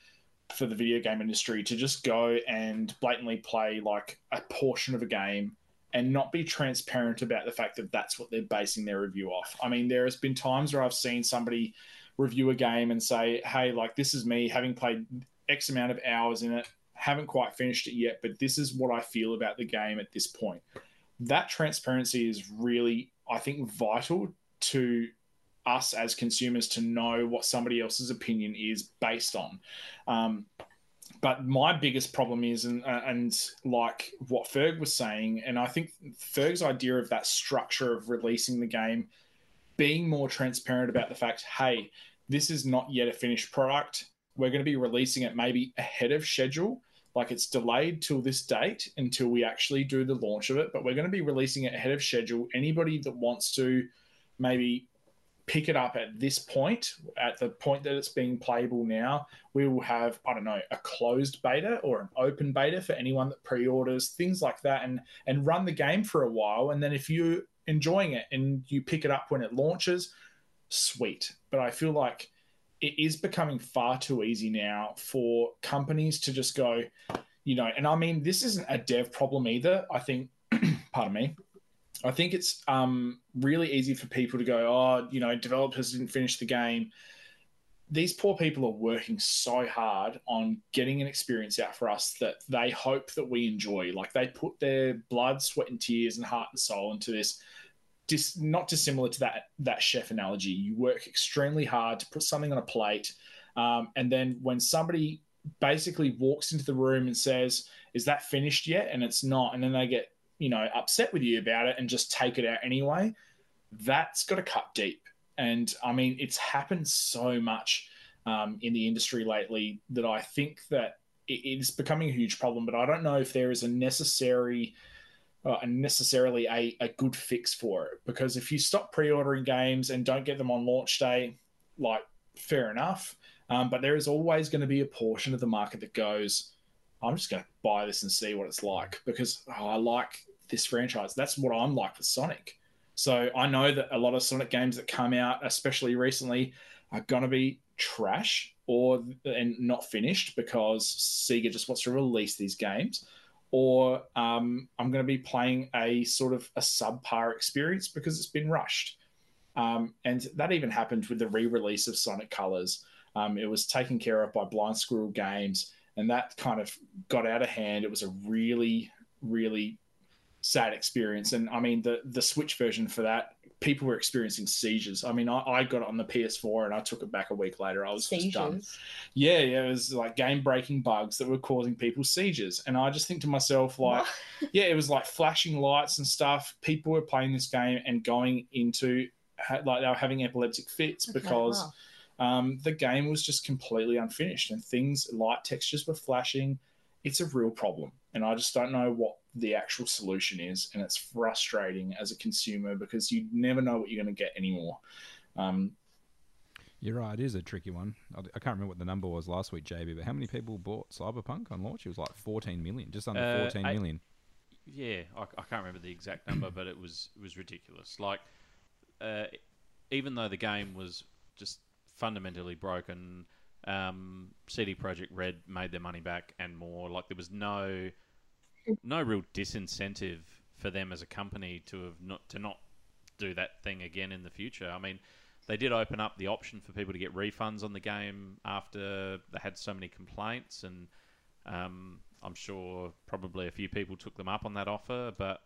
for the video game industry, to just go and blatantly play like a portion of a game and not be transparent about the fact that that's what they're basing their review off. I mean, there has been times where I've seen somebody review a game and say, "Hey, like this is me having played X amount of hours in it, haven't quite finished it yet, but this is what I feel about the game at this point." That transparency is really, I think, vital to us as consumers to know what somebody else's opinion is based on. Um, but my biggest problem is, and, and like what Ferg was saying, and I think Ferg's idea of that structure of releasing the game, being more transparent about the fact, hey, this is not yet a finished product. We're going to be releasing it maybe ahead of schedule. Like it's delayed till this date until we actually do the launch of it, but we're going to be releasing it ahead of schedule. Anybody that wants to maybe pick it up at this point, at the point that it's being playable now, we will have, I don't know, a closed beta or an open beta for anyone that pre-orders, things like that, and and run the game for a while. And then if you're enjoying it and you pick it up when it launches, sweet. But I feel like it is becoming far too easy now for companies to just go, you know, and I mean this isn't a dev problem either. I think pardon me. I think it's um, really easy for people to go, oh, you know, developers didn't finish the game. These poor people are working so hard on getting an experience out for us that they hope that we enjoy. Like they put their blood, sweat, and tears and heart and soul into this. Dis, not dissimilar to that that chef analogy. You work extremely hard to put something on a plate, um, and then when somebody basically walks into the room and says, "Is that finished yet?" and it's not, and then they get you know, upset with you about it and just take it out anyway, that's got to cut deep. And I mean, it's happened so much um, in the industry lately that I think that it is becoming a huge problem. But I don't know if there is a necessary, uh, necessarily a, a good fix for it. Because if you stop pre-ordering games and don't get them on launch day, like fair enough. Um, but there is always going to be a portion of the market that goes, I'm just going to buy this and see what it's like because oh, I like this franchise. That's what I'm like with Sonic. So I know that a lot of Sonic games that come out, especially recently, are going to be trash or and not finished because Sega just wants to release these games. Or um, I'm going to be playing a sort of a subpar experience because it's been rushed. Um, and that even happened with the re-release of Sonic Colors. Um, it was taken care of by Blind Squirrel Games, and that kind of got out of hand. It was a really, really sad experience. And I mean, the the Switch version for that, people were experiencing seizures. I mean, I, I got it on the PS4 and I took it back a week later. I was seizures. just done. Yeah, yeah, it was like game breaking bugs that were causing people seizures. And I just think to myself, like, yeah, it was like flashing lights and stuff. People were playing this game and going into like they were having epileptic fits okay, because. Wow. Um, the game was just completely unfinished and things light textures were flashing it's a real problem and i just don't know what the actual solution is, and it's frustrating as a consumer because you never know what you're going to get anymore. Um, you're right. It is a tricky one. I, I, can't remember what the number was last week, JB. But how many people bought Cyberpunk on launch? It was like 14 million, just under uh, 14 million. Yeah, I, I, can't remember the exact number, but it was it was ridiculous. Like, uh, even though the game was just fundamentally broken, um, CD Projekt Red made their money back and more. Like, there was no no real disincentive for them as a company to have not to not do that thing again in the future. I mean, they did open up the option for people to get refunds on the game after they had so many complaints, and um, I'm sure probably a few people took them up on that offer. But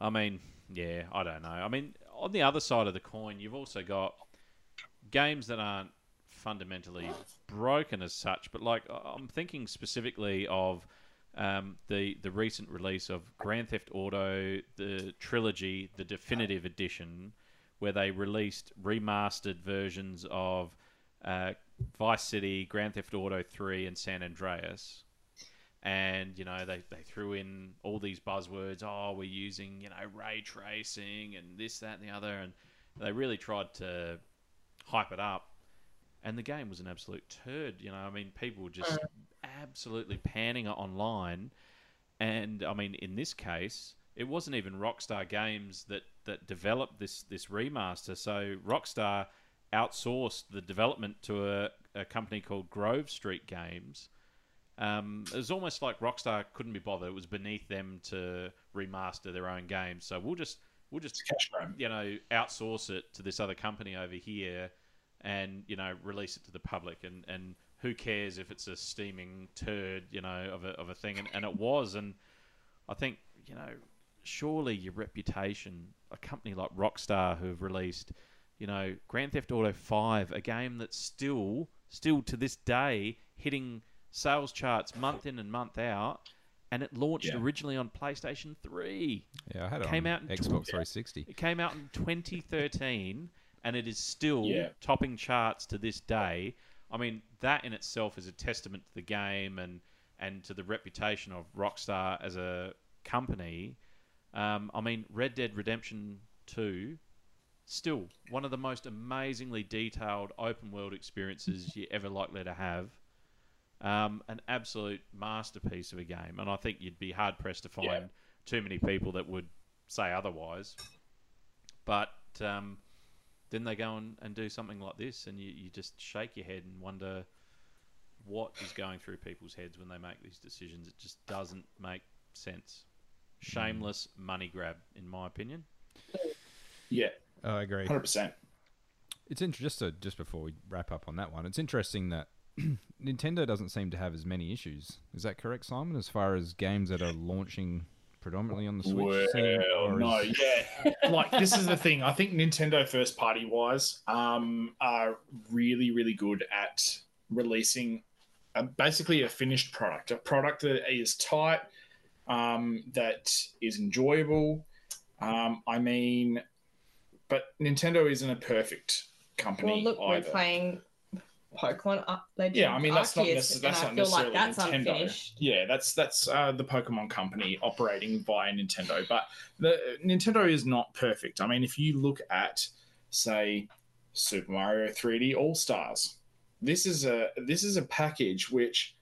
I mean, yeah, I don't know. I mean, on the other side of the coin, you've also got games that aren't fundamentally broken as such, but like I'm thinking specifically of um, the the recent release of Grand Theft Auto, the trilogy, the definitive edition, where they released remastered versions of uh, Vice City, Grand Theft Auto 3, and San Andreas. And you know they, they threw in all these buzzwords. Oh, we're using you know ray tracing and this, that, and the other, and they really tried to hype it up. And the game was an absolute turd. You know, I mean, people just absolutely panning it online. And I mean, in this case, it wasn't even Rockstar Games that, that developed this this remaster. So Rockstar outsourced the development to a, a company called Grove Street Games. Um, it was almost like Rockstar couldn't be bothered. It was beneath them to remaster their own games. So we'll just we'll just you know outsource it to this other company over here, and you know release it to the public. And and who cares if it's a steaming turd, you know, of a, of a thing? And, and it was. And I think, you know, surely your reputation, a company like Rockstar who have released you know, Grand Theft Auto 5, a game that's still, still to this day, hitting sales charts month in and month out, and it launched Yeah. originally on PlayStation 3. Yeah, I had it Came on out in Xbox 360. It came out in 2013, and it is still Yeah. topping charts to this day. I mean, that in itself is a testament to the game and and to the reputation of Rockstar as a company. Um, I mean, Red Dead Redemption 2, still one of the most amazingly detailed open world experiences you're ever likely to have. Um, an absolute masterpiece of a game, and I think you'd be hard pressed to find Yeah. too many people that would say otherwise. But um, then they go and, and do something like this, and you, you just shake your head and wonder what is going through people's heads when they make these decisions. It just doesn't make sense. Mm. Shameless money grab, in my opinion. Yeah, Oh, I agree. hundred percent. It's interesting. just to, just before we wrap up on that one. It's interesting that Nintendo doesn't seem to have as many issues. Is that correct, Simon? As far as games that are launching predominantly on the Switch, Well, or no, is- yeah. like this is the thing. I think Nintendo first party wise um, are really, really good at releasing a, basically a finished product, a product that is tight, um, that is enjoyable. Um, I mean, but Nintendo isn't a perfect company Well, look, we're either. Pokemon Up Legend Yeah, I mean that's not, necess- that's not feel like necessarily that's Nintendo. unfinished. Yeah, that's that's uh, the Pokemon Company operating via Nintendo, but the Nintendo is not perfect. I mean, if you look at say Super Mario 3D All Stars, this is a this is a package which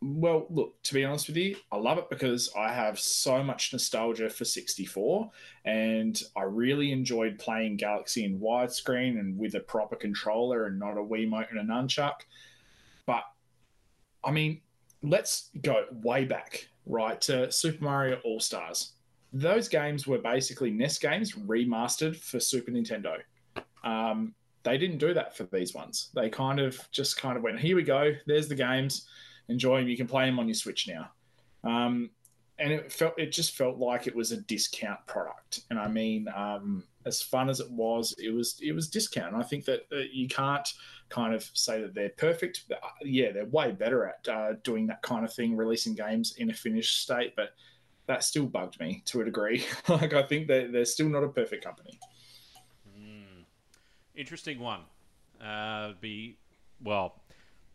well, look, to be honest with you, I love it because I have so much nostalgia for 64 and I really enjoyed playing Galaxy in widescreen and with a proper controller and not a Wiimote and a nunchuck. But I mean, let's go way back, right, to Super Mario All Stars. Those games were basically NES games remastered for Super Nintendo. Um, they didn't do that for these ones. They kind of just kind of went, here we go, there's the games, enjoy them. You can play them on your Switch now. Um, and it felt it just felt like it was a discount product. And I mean, um, as fun as it was, it was it was discount. And I think that uh, you can't kind of say that they're perfect. Uh, Yeah, they're way better at uh, doing that kind of thing, releasing games in a finished state. But that still bugged me to a degree. like I think that they're still not a perfect company. Mm. Interesting one. Uh, be well,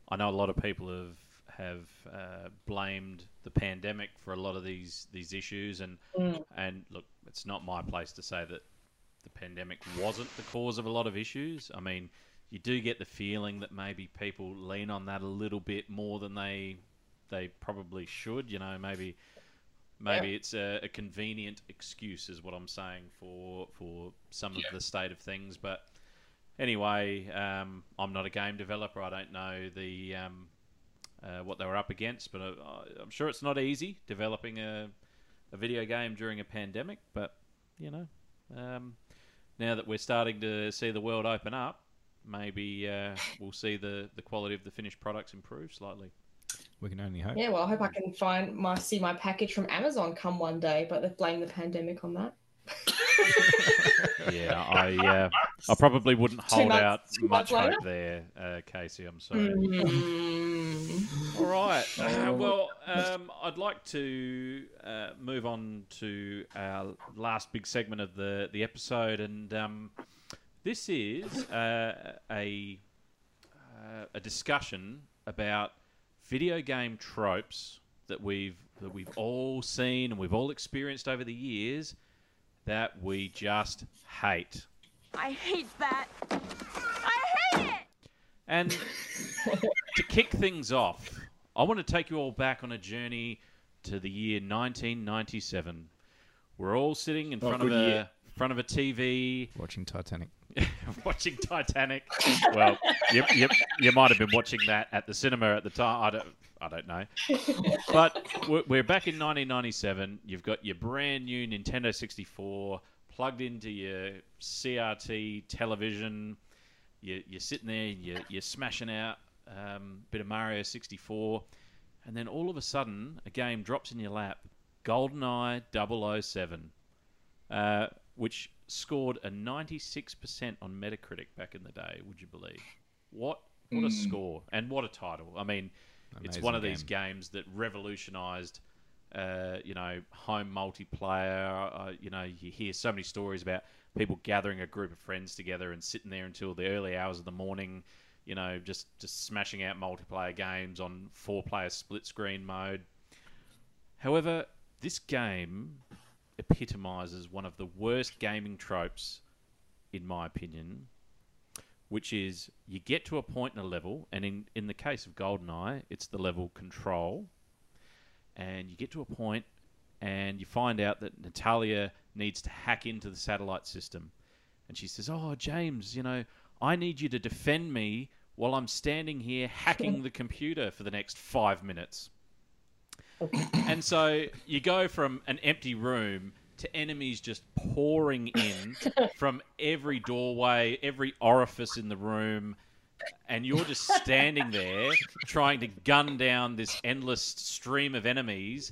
I know a lot of people have have uh, blamed the pandemic for a lot of these these issues, and Mm. and look, it's not my place to say that the pandemic wasn't the cause of a lot of issues. I mean, you do get the feeling that maybe people lean on that a little bit more than they they probably should. You know, maybe maybe it's a, a convenient excuse, is what I'm saying for for some Yeah. of the state of things. But anyway, um, I'm not a game developer. I don't know the um, uh, what they were up against, but I, I'm sure it's not easy developing a a video game during a pandemic. But you know, um, now that we're starting to see the world open up, maybe uh, we'll see the, the quality of the finished products improve slightly. We can only hope. Yeah, well, I hope I can find my see my package from Amazon come one day, but they've blamed the pandemic on that. Yeah, I uh, I probably wouldn't hold months- out much months hope there, uh, Casey. I'm sorry. Mm. All right. Oh. well, um, I'd like to uh, move on to our last big segment of the, the episode, and um, this is uh, a uh, a discussion about video game tropes that we've that we've all seen and we've all experienced over the years that we just hate. I hate that. I hate it. And to kick things off, I want to take you all back on a journey to the year 1997. We're all sitting in Oh, front of a year. front of a TV Watching Titanic. watching Titanic. Well, you, you, you might have been watching that at the cinema at the time. I don't, I don't know. But we're, we're back in 1997. You've got your brand new Nintendo 64 plugged into your CRT television. You, you're sitting there, you're, you're smashing out um, a bit of Mario 64. And then all of a sudden, a game drops in your lap GoldenEye 007 uh, which scored a 96% on Metacritic back in the day, would you believe? What what a score and what a title. I mean, it's one Amazing of these games that revolutionized uh, you know, home multiplayer. Uh, you know, you hear so many stories about people gathering a group of friends together and sitting there until the early hours of the morning, you know, just just smashing out multiplayer games on four-player split screen mode. However, this game epitomizes one of the worst gaming tropes, in my opinion, which is you get to a point in a level, and in, in the case of GoldenEye, it's the level control, and you get to a point and you find out that Natalya needs to hack into the satellite system. And she says, Oh, James, you know, I need you to defend me while I'm standing here hacking the computer for the next five minutes. And so you go from an empty room to enemies just pouring in from every doorway, every orifice in the room, and you're just standing there trying to gun down this endless stream of enemies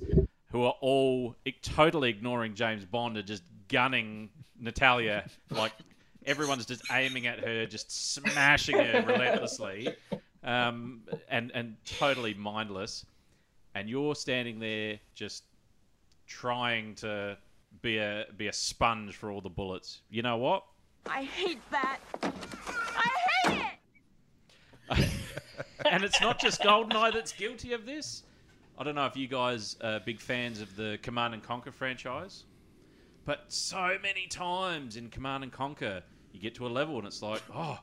who are all totally ignoring James Bond and just gunning Natalya like everyone's just aiming at her, just smashing her relentlessly, um, and and totally mindless. And you're standing there just trying to be a be a sponge for all the bullets. You know what? I hate that. I hate it! and it's not just GoldenEye that's guilty of this. I don't know if you guys are big fans of the Command and Conquer franchise, but so many times in Command and Conquer, you get to a level and it's like, oh,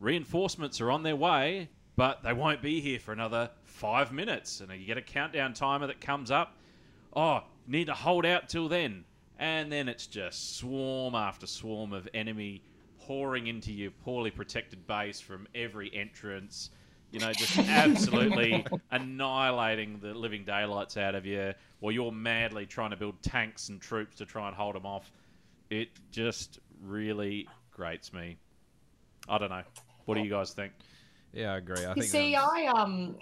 reinforcements are on their way, but they won't be here for another five minutes. And you get a countdown timer that comes up. Oh, need to hold out till then. And then it's just swarm after swarm of enemy pouring into your poorly protected base from every entrance. You know, just absolutely annihilating the living daylights out of you, while you're madly trying to build tanks and troops to try and hold them off. It just really grates me. I don't know. What do you guys think? Yeah, I agree. I You think see, um, I um,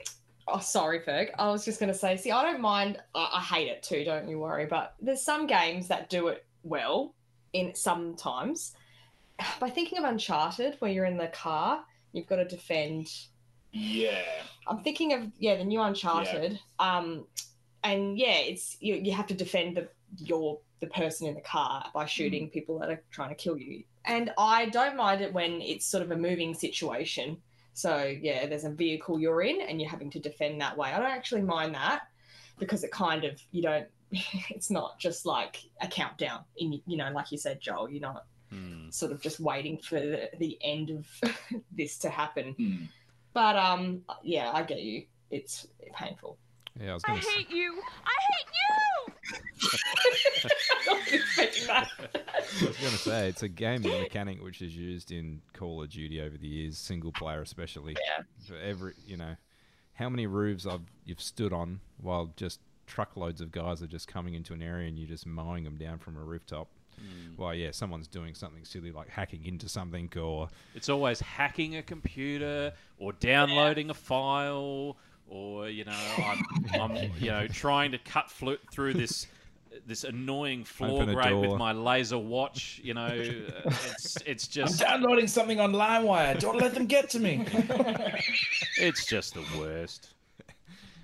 oh sorry, Ferg. I was just gonna say, see, I don't mind. I, I hate it too. Don't you worry. But there's some games that do it well. In sometimes, by thinking of Uncharted, where you're in the car, you've got to defend. Yeah. I'm thinking of yeah, the new Uncharted. Um, and yeah, it's you. You have to defend the your the person in the car by shooting people that are trying to kill you. And I don't mind it when it's sort of a moving situation. So yeah, there's a vehicle you're in and you're having to defend that way. I don't actually mind that because it kind of you don't. It's not just like a countdown. In you know, like you said, Joel, you're not Hmm. sort of just waiting for the, the end of this to happen. Hmm. But um, yeah, I get you. It's painful. yeah, I was I going to hate you! I hate you! I wasn't expecting that. I was going to say it's a gaming mechanic which is used in Call of Duty over the years, single player especially. Yeah. For every, you know, how many roofs I've you've stood on while just truckloads of guys are just coming into an area and you're just mowing them down from a rooftop. Hmm. Well, yeah, someone's doing something silly like hacking into something or It's always hacking a computer or downloading a file or you know I'm, I'm you know trying to cut fl- through this this annoying floor Open grate with my laser watch. You know, uh, it's it's I'm just downloading something on LimeWire. Don't let them get to me. it's just the worst.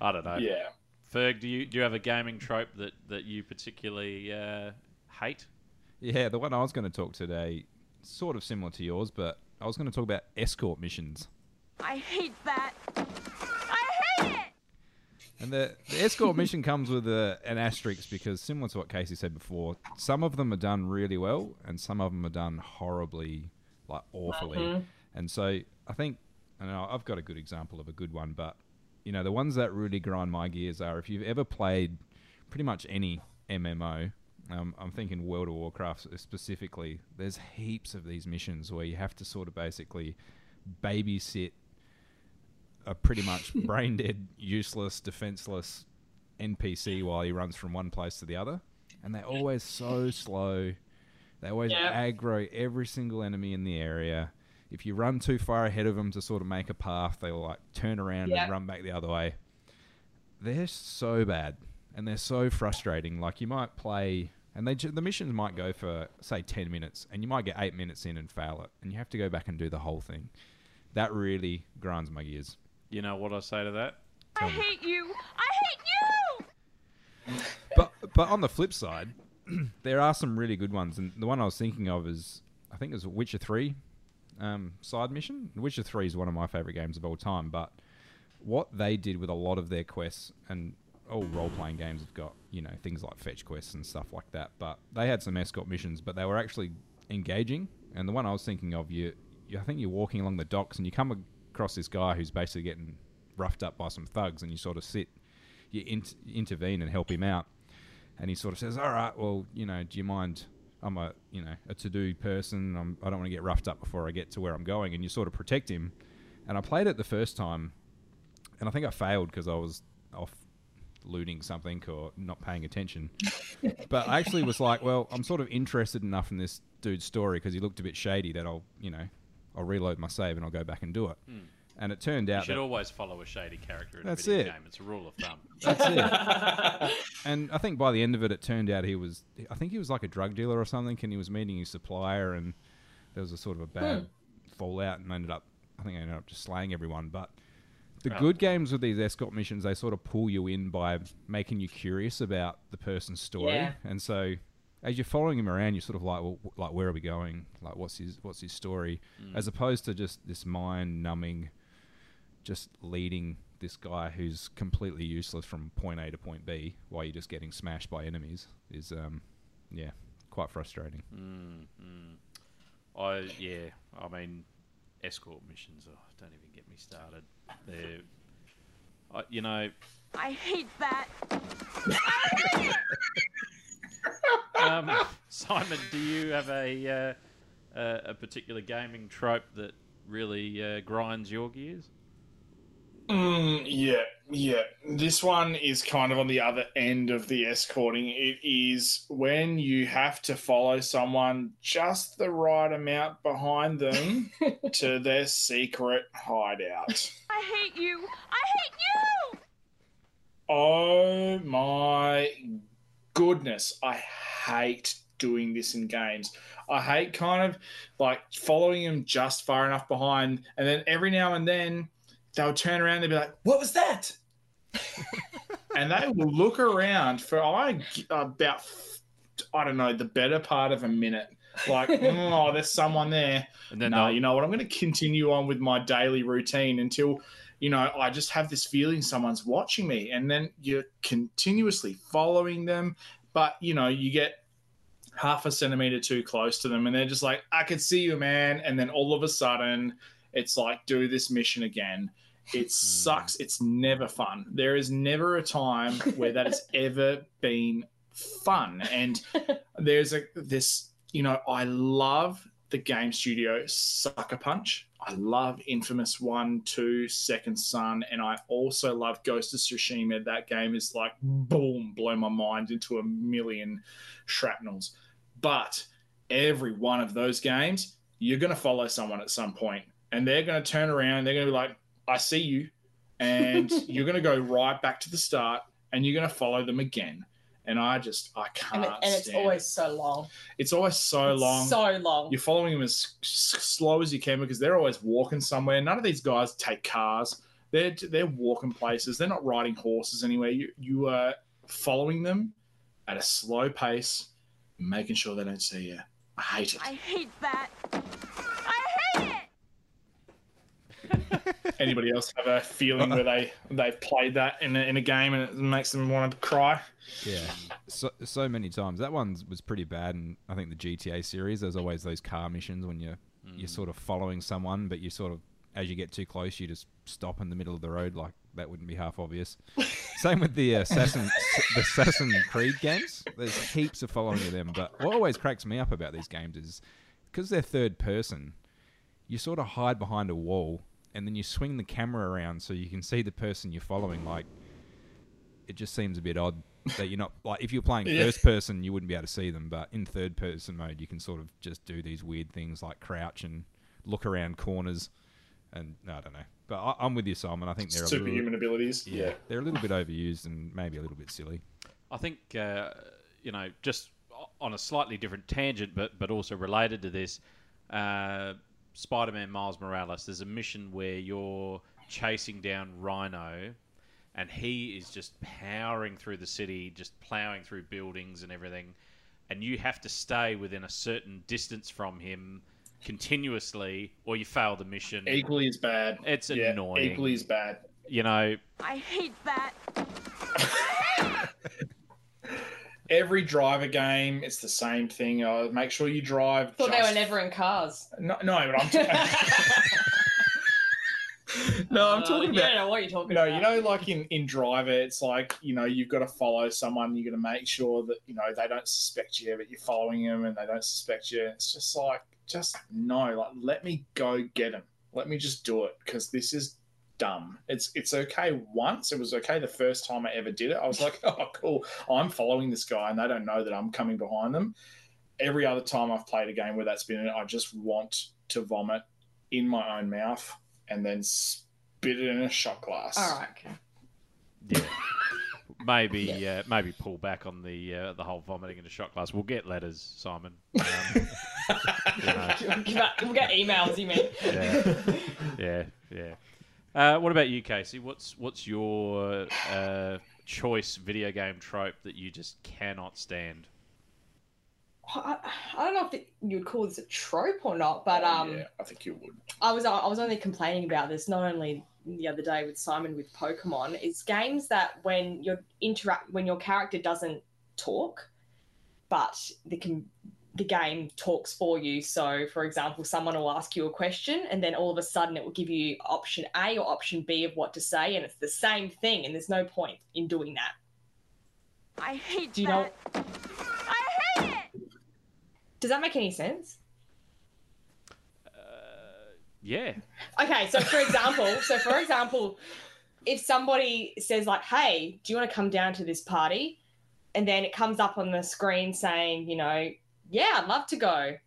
I don't know. yeah. Ferg, do you do you have a gaming trope that that you particularly uh, hate? yeah, the one I was going to talk today, sort of similar to yours, but I was going to talk about escort missions. I hate that! I hate it! And the, the escort mission comes with a, an asterisk because, similar to what Casey said before, some of them are done really well and some of them are done horribly, like awfully. And so I think, and I've got a good example of a good one, but you know, the ones that really grind my gears are if you've ever played pretty much any MMO. Um, I'm thinking World of Warcraft specifically. There's heaps of these missions where you have to sort of basically babysit a pretty much brain dead, useless, defenseless NPC while he runs from one place to the other. And they're always so slow. They always Yep. aggro every single enemy in the area. If you run too far ahead of them to sort of make a path, they'll like turn around Yep. and run back the other way. They're so bad and they're so frustrating. Like you might play And they the missions might go for say ten minutes, and you might get eight minutes in and fail it, and you have to go back and do the whole thing. That really grinds my gears. You know what I say to that? I hate you. I hate you. But but on the flip side, there are some really good ones, and the one I was thinking of is I think it was Witcher Three um, side mission. Witcher Three is one of my favorite games of all time. But what they did with a lot of their quests and all role playing games have got you know things like fetch quests and stuff like that. But they had some escort missions, but they were actually engaging. And the one I was thinking of, you, you I think you're walking along the docks and you come across this guy who's basically getting roughed up by some thugs, and you sort of sit, you int- intervene and help him out and he sort of says, "All right, well, you know, do you mind? I'm a, you know, a to-do person. I'm, I don't want to get roughed up before I get to where I'm going." And you sort of protect him. And I played it the first time, and I think I failed because I was off looting something or not paying attention. but I actually was like, "Well, I'm sort of interested enough in this dude's story because he looked a bit shady that I'll, you know, I'll reload my save and I'll go back and do it." Hmm. And it turned out You out should that always follow a shady character in That's a video it. game. It's a rule of thumb. That's it. and I think by the end of it, it turned out he was, I think he was like a drug dealer or something, and he was meeting his supplier, and there was a sort of a bad hmm. fallout, and ended up, I think I ended up just slaying everyone. But the Right. good games with these escort missions, they sort of pull you in by making you curious about the person's story, Yeah. and so. As you're following him around, you're sort of like, well, like, where are we going? Like, what's his, what's his story? Mm. As opposed to just this mind-numbing, just leading this guy who's completely useless from point A to point B while you're just getting smashed by enemies is, um, yeah, quite frustrating. Mm, mm. I yeah, I mean, escort missions. Oh, don't even get me started. They're, I, you know, I hate that. um, Simon, do you have a uh, a, a particular gaming trope that really uh, grinds your gears? Mm, yeah, yeah. This one is kind of on the other end of the escorting. It is when you have to follow someone just the right amount behind them to their secret hideout. I hate you. I hate you. Oh my goodness. I hate doing this in games. I hate kind of like following them just far enough behind, and then every now and then they'll turn around and be like, What was that? and they will look around for I about I don't know the better part of a minute. Like, oh, there's someone there. And then no, they'll- you know what? I'm going to continue on with my daily routine until, you know, I just have this feeling someone's watching me, and then you're continuously following them, but you know, you get half a centimeter too close to them, and they're just like, "I could see you, man," and then all of a sudden, it's like, "Do this mission again." It hmm. sucks. It's never fun. There is never a time where that has ever been fun, and there's a this you know i love the game studio sucker punch i love infamous 1 2 second son and i also love ghost of tsushima that game is like boom blow my mind into a million shrapnels but every one of those games you're going to follow someone at some point and they're going to turn around they're going to be like i see you and you're going to go right back to the start and you're going to follow them again and i just i can't and, it, and it's always so long. it's always so It's long. So long. You're following them as s- slow as you can because they're always walking somewhere. None of these guys take cars. They're they're walking places. They're not riding horses anywhere. You you are following them at a slow pace, making sure they don't see you. Uh, I hate it. I hate that. I hate it. Anybody else have a feeling where they they've played that in a, in a game and it makes them want to cry? Yeah, so so many times. That one was pretty bad, and I think the GTA series. There's always those car missions when you're you're mm. sort of following someone, but you sort of as you get too close, you just stop in the middle of the road. Like that wouldn't be half obvious. Same with the Assassin the Assassin Creed games. There's heaps of following of them, but what always cracks me up about these games is because they're third person. You sort of hide behind a wall, and then you swing the camera around so you can see the person you're following. Like it just seems a bit odd that you're not like if you're playing Yeah. first person you wouldn't be able to see them but in third person mode you can sort of just do these weird things like crouch and look around corners and no, I don't know but I, I'm with you Simon I think they're a little, Superhuman abilities. yeah, Yeah. they're a little bit overused and maybe a little bit silly I think uh, you know, just on a slightly different tangent, but but also related to this, uh, Spider-Man Miles Morales. There's a mission where you're chasing down Rhino, and he is just powering through the city, just plowing through buildings and everything, and you have to stay within a certain distance from him continuously, or you fail the mission. Equally as bad. It's Yeah, annoying. Equally as bad. You know, I hate that. Every driver game, it's the same thing. Uh, make sure you drive. Thought they were never in cars. No, no, but I'm. T- no, I'm Uh, talking You about. don't know what you're talking No, about. you know, like in in driver, it's like you know you've got to follow someone. You got to make sure that you know they don't suspect you, but you're following them, and they don't suspect you. It's just like, just no, like let me go get him. Let me just do it because this is dumb. It's it's okay once. It was okay the first time I ever did it. I was like, oh cool, I'm following this guy, and they don't know that I'm coming behind them. Every other time I've played a game where that's been I just want to vomit in my own mouth and then spit it in a shot glass. All right. Okay. Yeah. maybe uh, maybe pull back on the uh, the whole vomiting in a shot glass. We'll get letters, Simon. Um, you know, We'll get- emails. You mean? yeah, yeah, yeah. Uh, what about you, Casey? What's what's your uh, choice video game trope that you just cannot stand? I, I don't know if it, you would call this a trope or not, but um, Oh, yeah, I think you would. I was I was only complaining about this not only the other day with Simon with Pokemon. It's games that when your interact when your character doesn't talk, but the can the game talks for you. So, for example, someone will ask you a question, and then all of a sudden it will give you option A or option B of what to say, and it's the same thing, and there's no point in doing that. I hate Do you know- I hate it. Does that make any sense? Yeah, Okay, so for example, so for example, if somebody says like, "Hey, do you want to come down to this party?" and then it comes up on the screen saying, you know, "Yeah, I'd love to go,"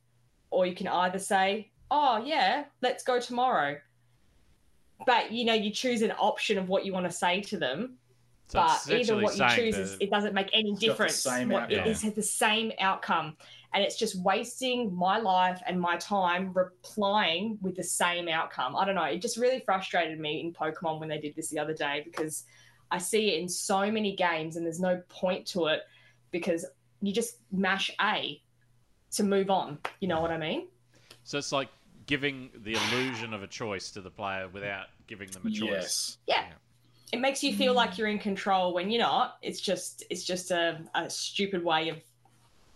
or you can either say, "Oh, yeah, let's go tomorrow." But you know, you choose an option of what you want to say to them. so but either what you saying choose that- is it doesn't make any difference. same What- it outcome. is the same outcome, and it's just wasting my life and my time replying with the same outcome. I don't know. It just really frustrated me in Pokemon when they did this the other day because I see it in so many games and there's no point to it because you just mash A to move on. You know what I mean? so it's like giving the illusion of a choice to the player without giving them a choice. Yes. Yeah. It makes you feel like you're in control when you're not. It's just it's just a, a stupid way of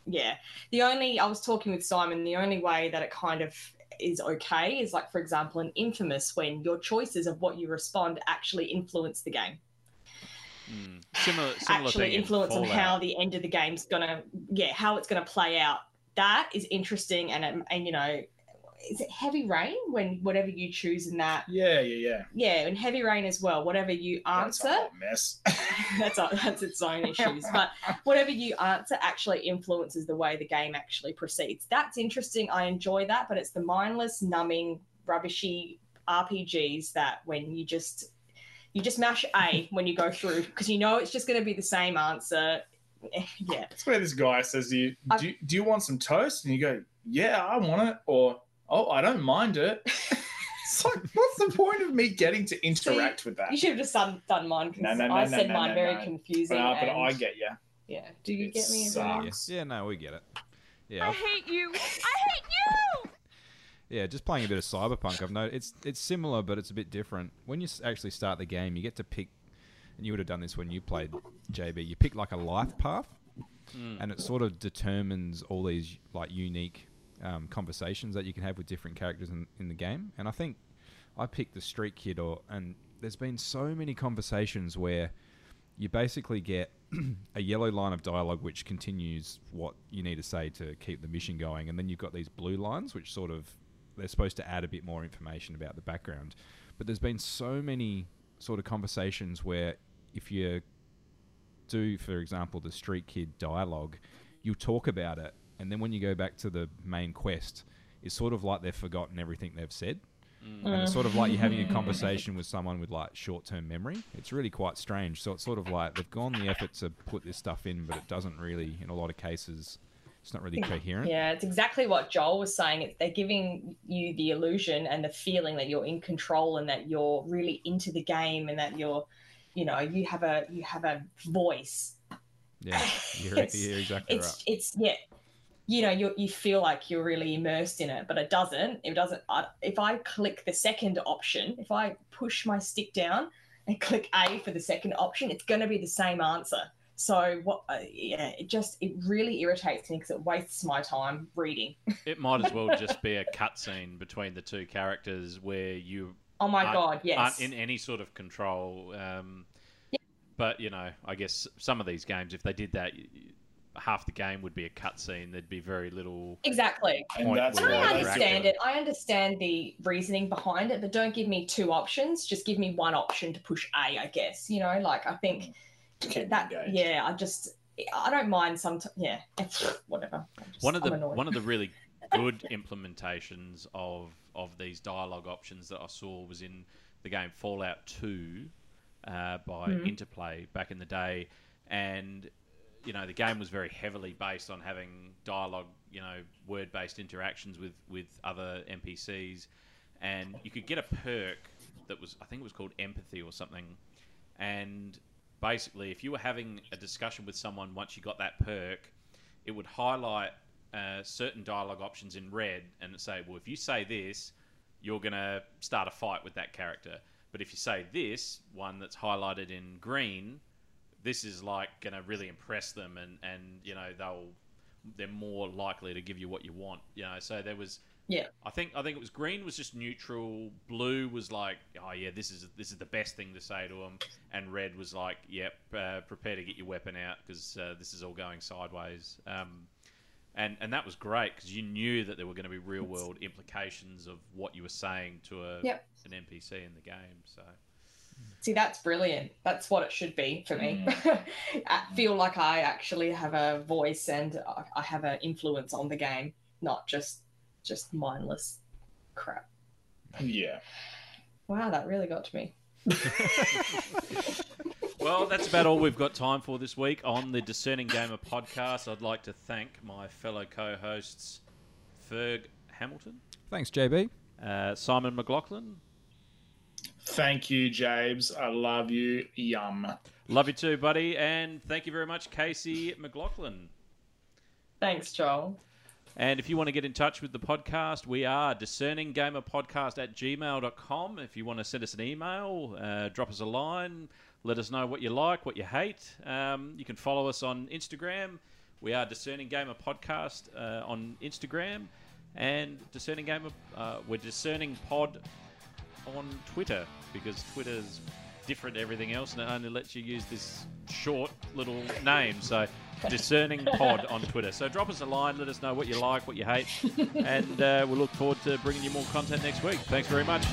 yeah. The only I was talking with Simon, the only way that it kind of is okay is like for example in Infamous when your choices of what you respond actually influence the game. Mm. Similar, similar actually thing in influence on how the end of the game's gonna yeah, how it's gonna play out. That is interesting and it, and you know is it heavy rain when whatever you choose in that Yeah, yeah, yeah. yeah and heavy rain as well whatever you That's a answer mess. that's a, that's its own issues. But whatever you answer actually influences the way the game actually proceeds. That's interesting. I enjoy that, but it's the mindless, numbing, rubbishy RPGs that when you just you just mash A when you go through because you know it's just going to be the same answer. Eh, yeah, That's where this guy says to you, do, do you want some toast? And you go, yeah, I want it. Or, oh, I don't mind it. it's like, what's the point of me getting to interact with that? you should have just done, done mine because No, no, no, I no, said no, mine no, very no. confusing. Uh, but I get you. Yeah, do you It get me? sucks. Yeah, no, we get it. Yeah. I hate you. I hate you. yeah. Just playing a bit of Cyberpunk, I've noticed it's it's similar, but it's a bit different. When you actually start the game, you get to pick, and you would have done this when you played JB. You pick like a life path, Mm. and it sort of determines all these like unique um, conversations that you can have with different characters in, in the game. And I think I picked the street kid, or and there's been so many conversations where you basically get a yellow line of dialogue which continues what you need to say to keep the mission going, and then you've got these blue lines which sort of they're supposed to add a bit more information about the background. But there's been so many sort of conversations where if you do, for example, the street kid dialogue, you talk about it, and then when you go back to the main quest, it's sort of like they've forgotten everything they've said. Mm. And it's sort of like you're having a conversation with someone with like short term memory. It's really quite strange. So it's sort of like they've gone the effort to put this stuff in, but it doesn't really, in a lot of cases, It's not really coherent. Yeah, it's exactly what Joel was saying. It's, they're giving you the illusion and the feeling that you're in control and that you're really into the game and that you're, you know, you have a you have a voice. Yeah, you're, you're exactly It's right. it's yeah, you know, you you feel like you're really immersed in it, but it doesn't. It doesn't. I, if I click the second option, if I push my stick down and click A for the second option, it's going to be the same answer. So what? Uh, yeah, it just it really irritates me because it wastes my time reading. It might as well just be a cutscene between the two characters where you Oh my god, yes. aren't in any sort of control. Um, But you know, I guess some of these games, if they did that, half the game would be a cutscene. There'd be very little. Exactly. And that's And I understand it. I understand the reasoning behind it, but don't give me two options. Just give me one option to push A, I guess. You know, like I think that, engaged. yeah, I just, I don't mind some, yeah, whatever. Just- One of the one of the really good implementations of of these dialogue options that I saw was in the game Fallout Two uh, by Mhm. Interplay back in the day, and you know the game was very heavily based on having dialogue, you know, word based interactions with with other NPCs, and you could get a perk that was I think it was called empathy or something, and basically if you were having a discussion with someone once you got that perk it would highlight uh, certain dialogue options in red and say, well, if you say this, you're going to start a fight with that character. But if you say this, one that's highlighted in green, this is like going to really impress them and, and, you know, they'll, they're more likely to give you what you want, you know. So there was, Yeah. I think, I think it was green was just neutral. Blue was like, oh yeah, this is, this is the best thing to say to them. And red was like, yep, uh, prepare to get your weapon out because uh, this is all going sideways. Um, and and that was great because you knew that there were going to be real world implications of what you were saying to a Yep. an NPC in the game. So See, that's brilliant. That's what it should be for me. Mm. I feel like I actually have a voice and I- I have an influence on the game, not just just mindless crap. Yeah. Wow, that really got to me. well, that's about all we've got time for this week on the Discerning Gamer podcast. I'd like to thank my fellow co-hosts Ferg Hamilton, Thanks, JB. uh, Simon McLaughlin. Thank you, Jabes. I love you. Yum. Love you too, buddy, and thank you very much, Casey McLaughlin. Thanks, Joel. And if you want to get in touch with the podcast, we are discerninggamerpodcast at gmail.com. If you want to send us an email, uh, drop us a line, let us know what you like, what you hate. Um, you can follow us on Instagram. We are Discerning Gamer Podcast uh, on Instagram. And Discerning Gamer, uh, we're Discerning Pod on Twitter because Twitter's different to everything else and it only lets you use this short little name. So, Discerning Pod on Twitter. So, drop us a line, let us know what you like, what you hate, and uh, we'll look forward to bringing you more content next week. Thanks very much.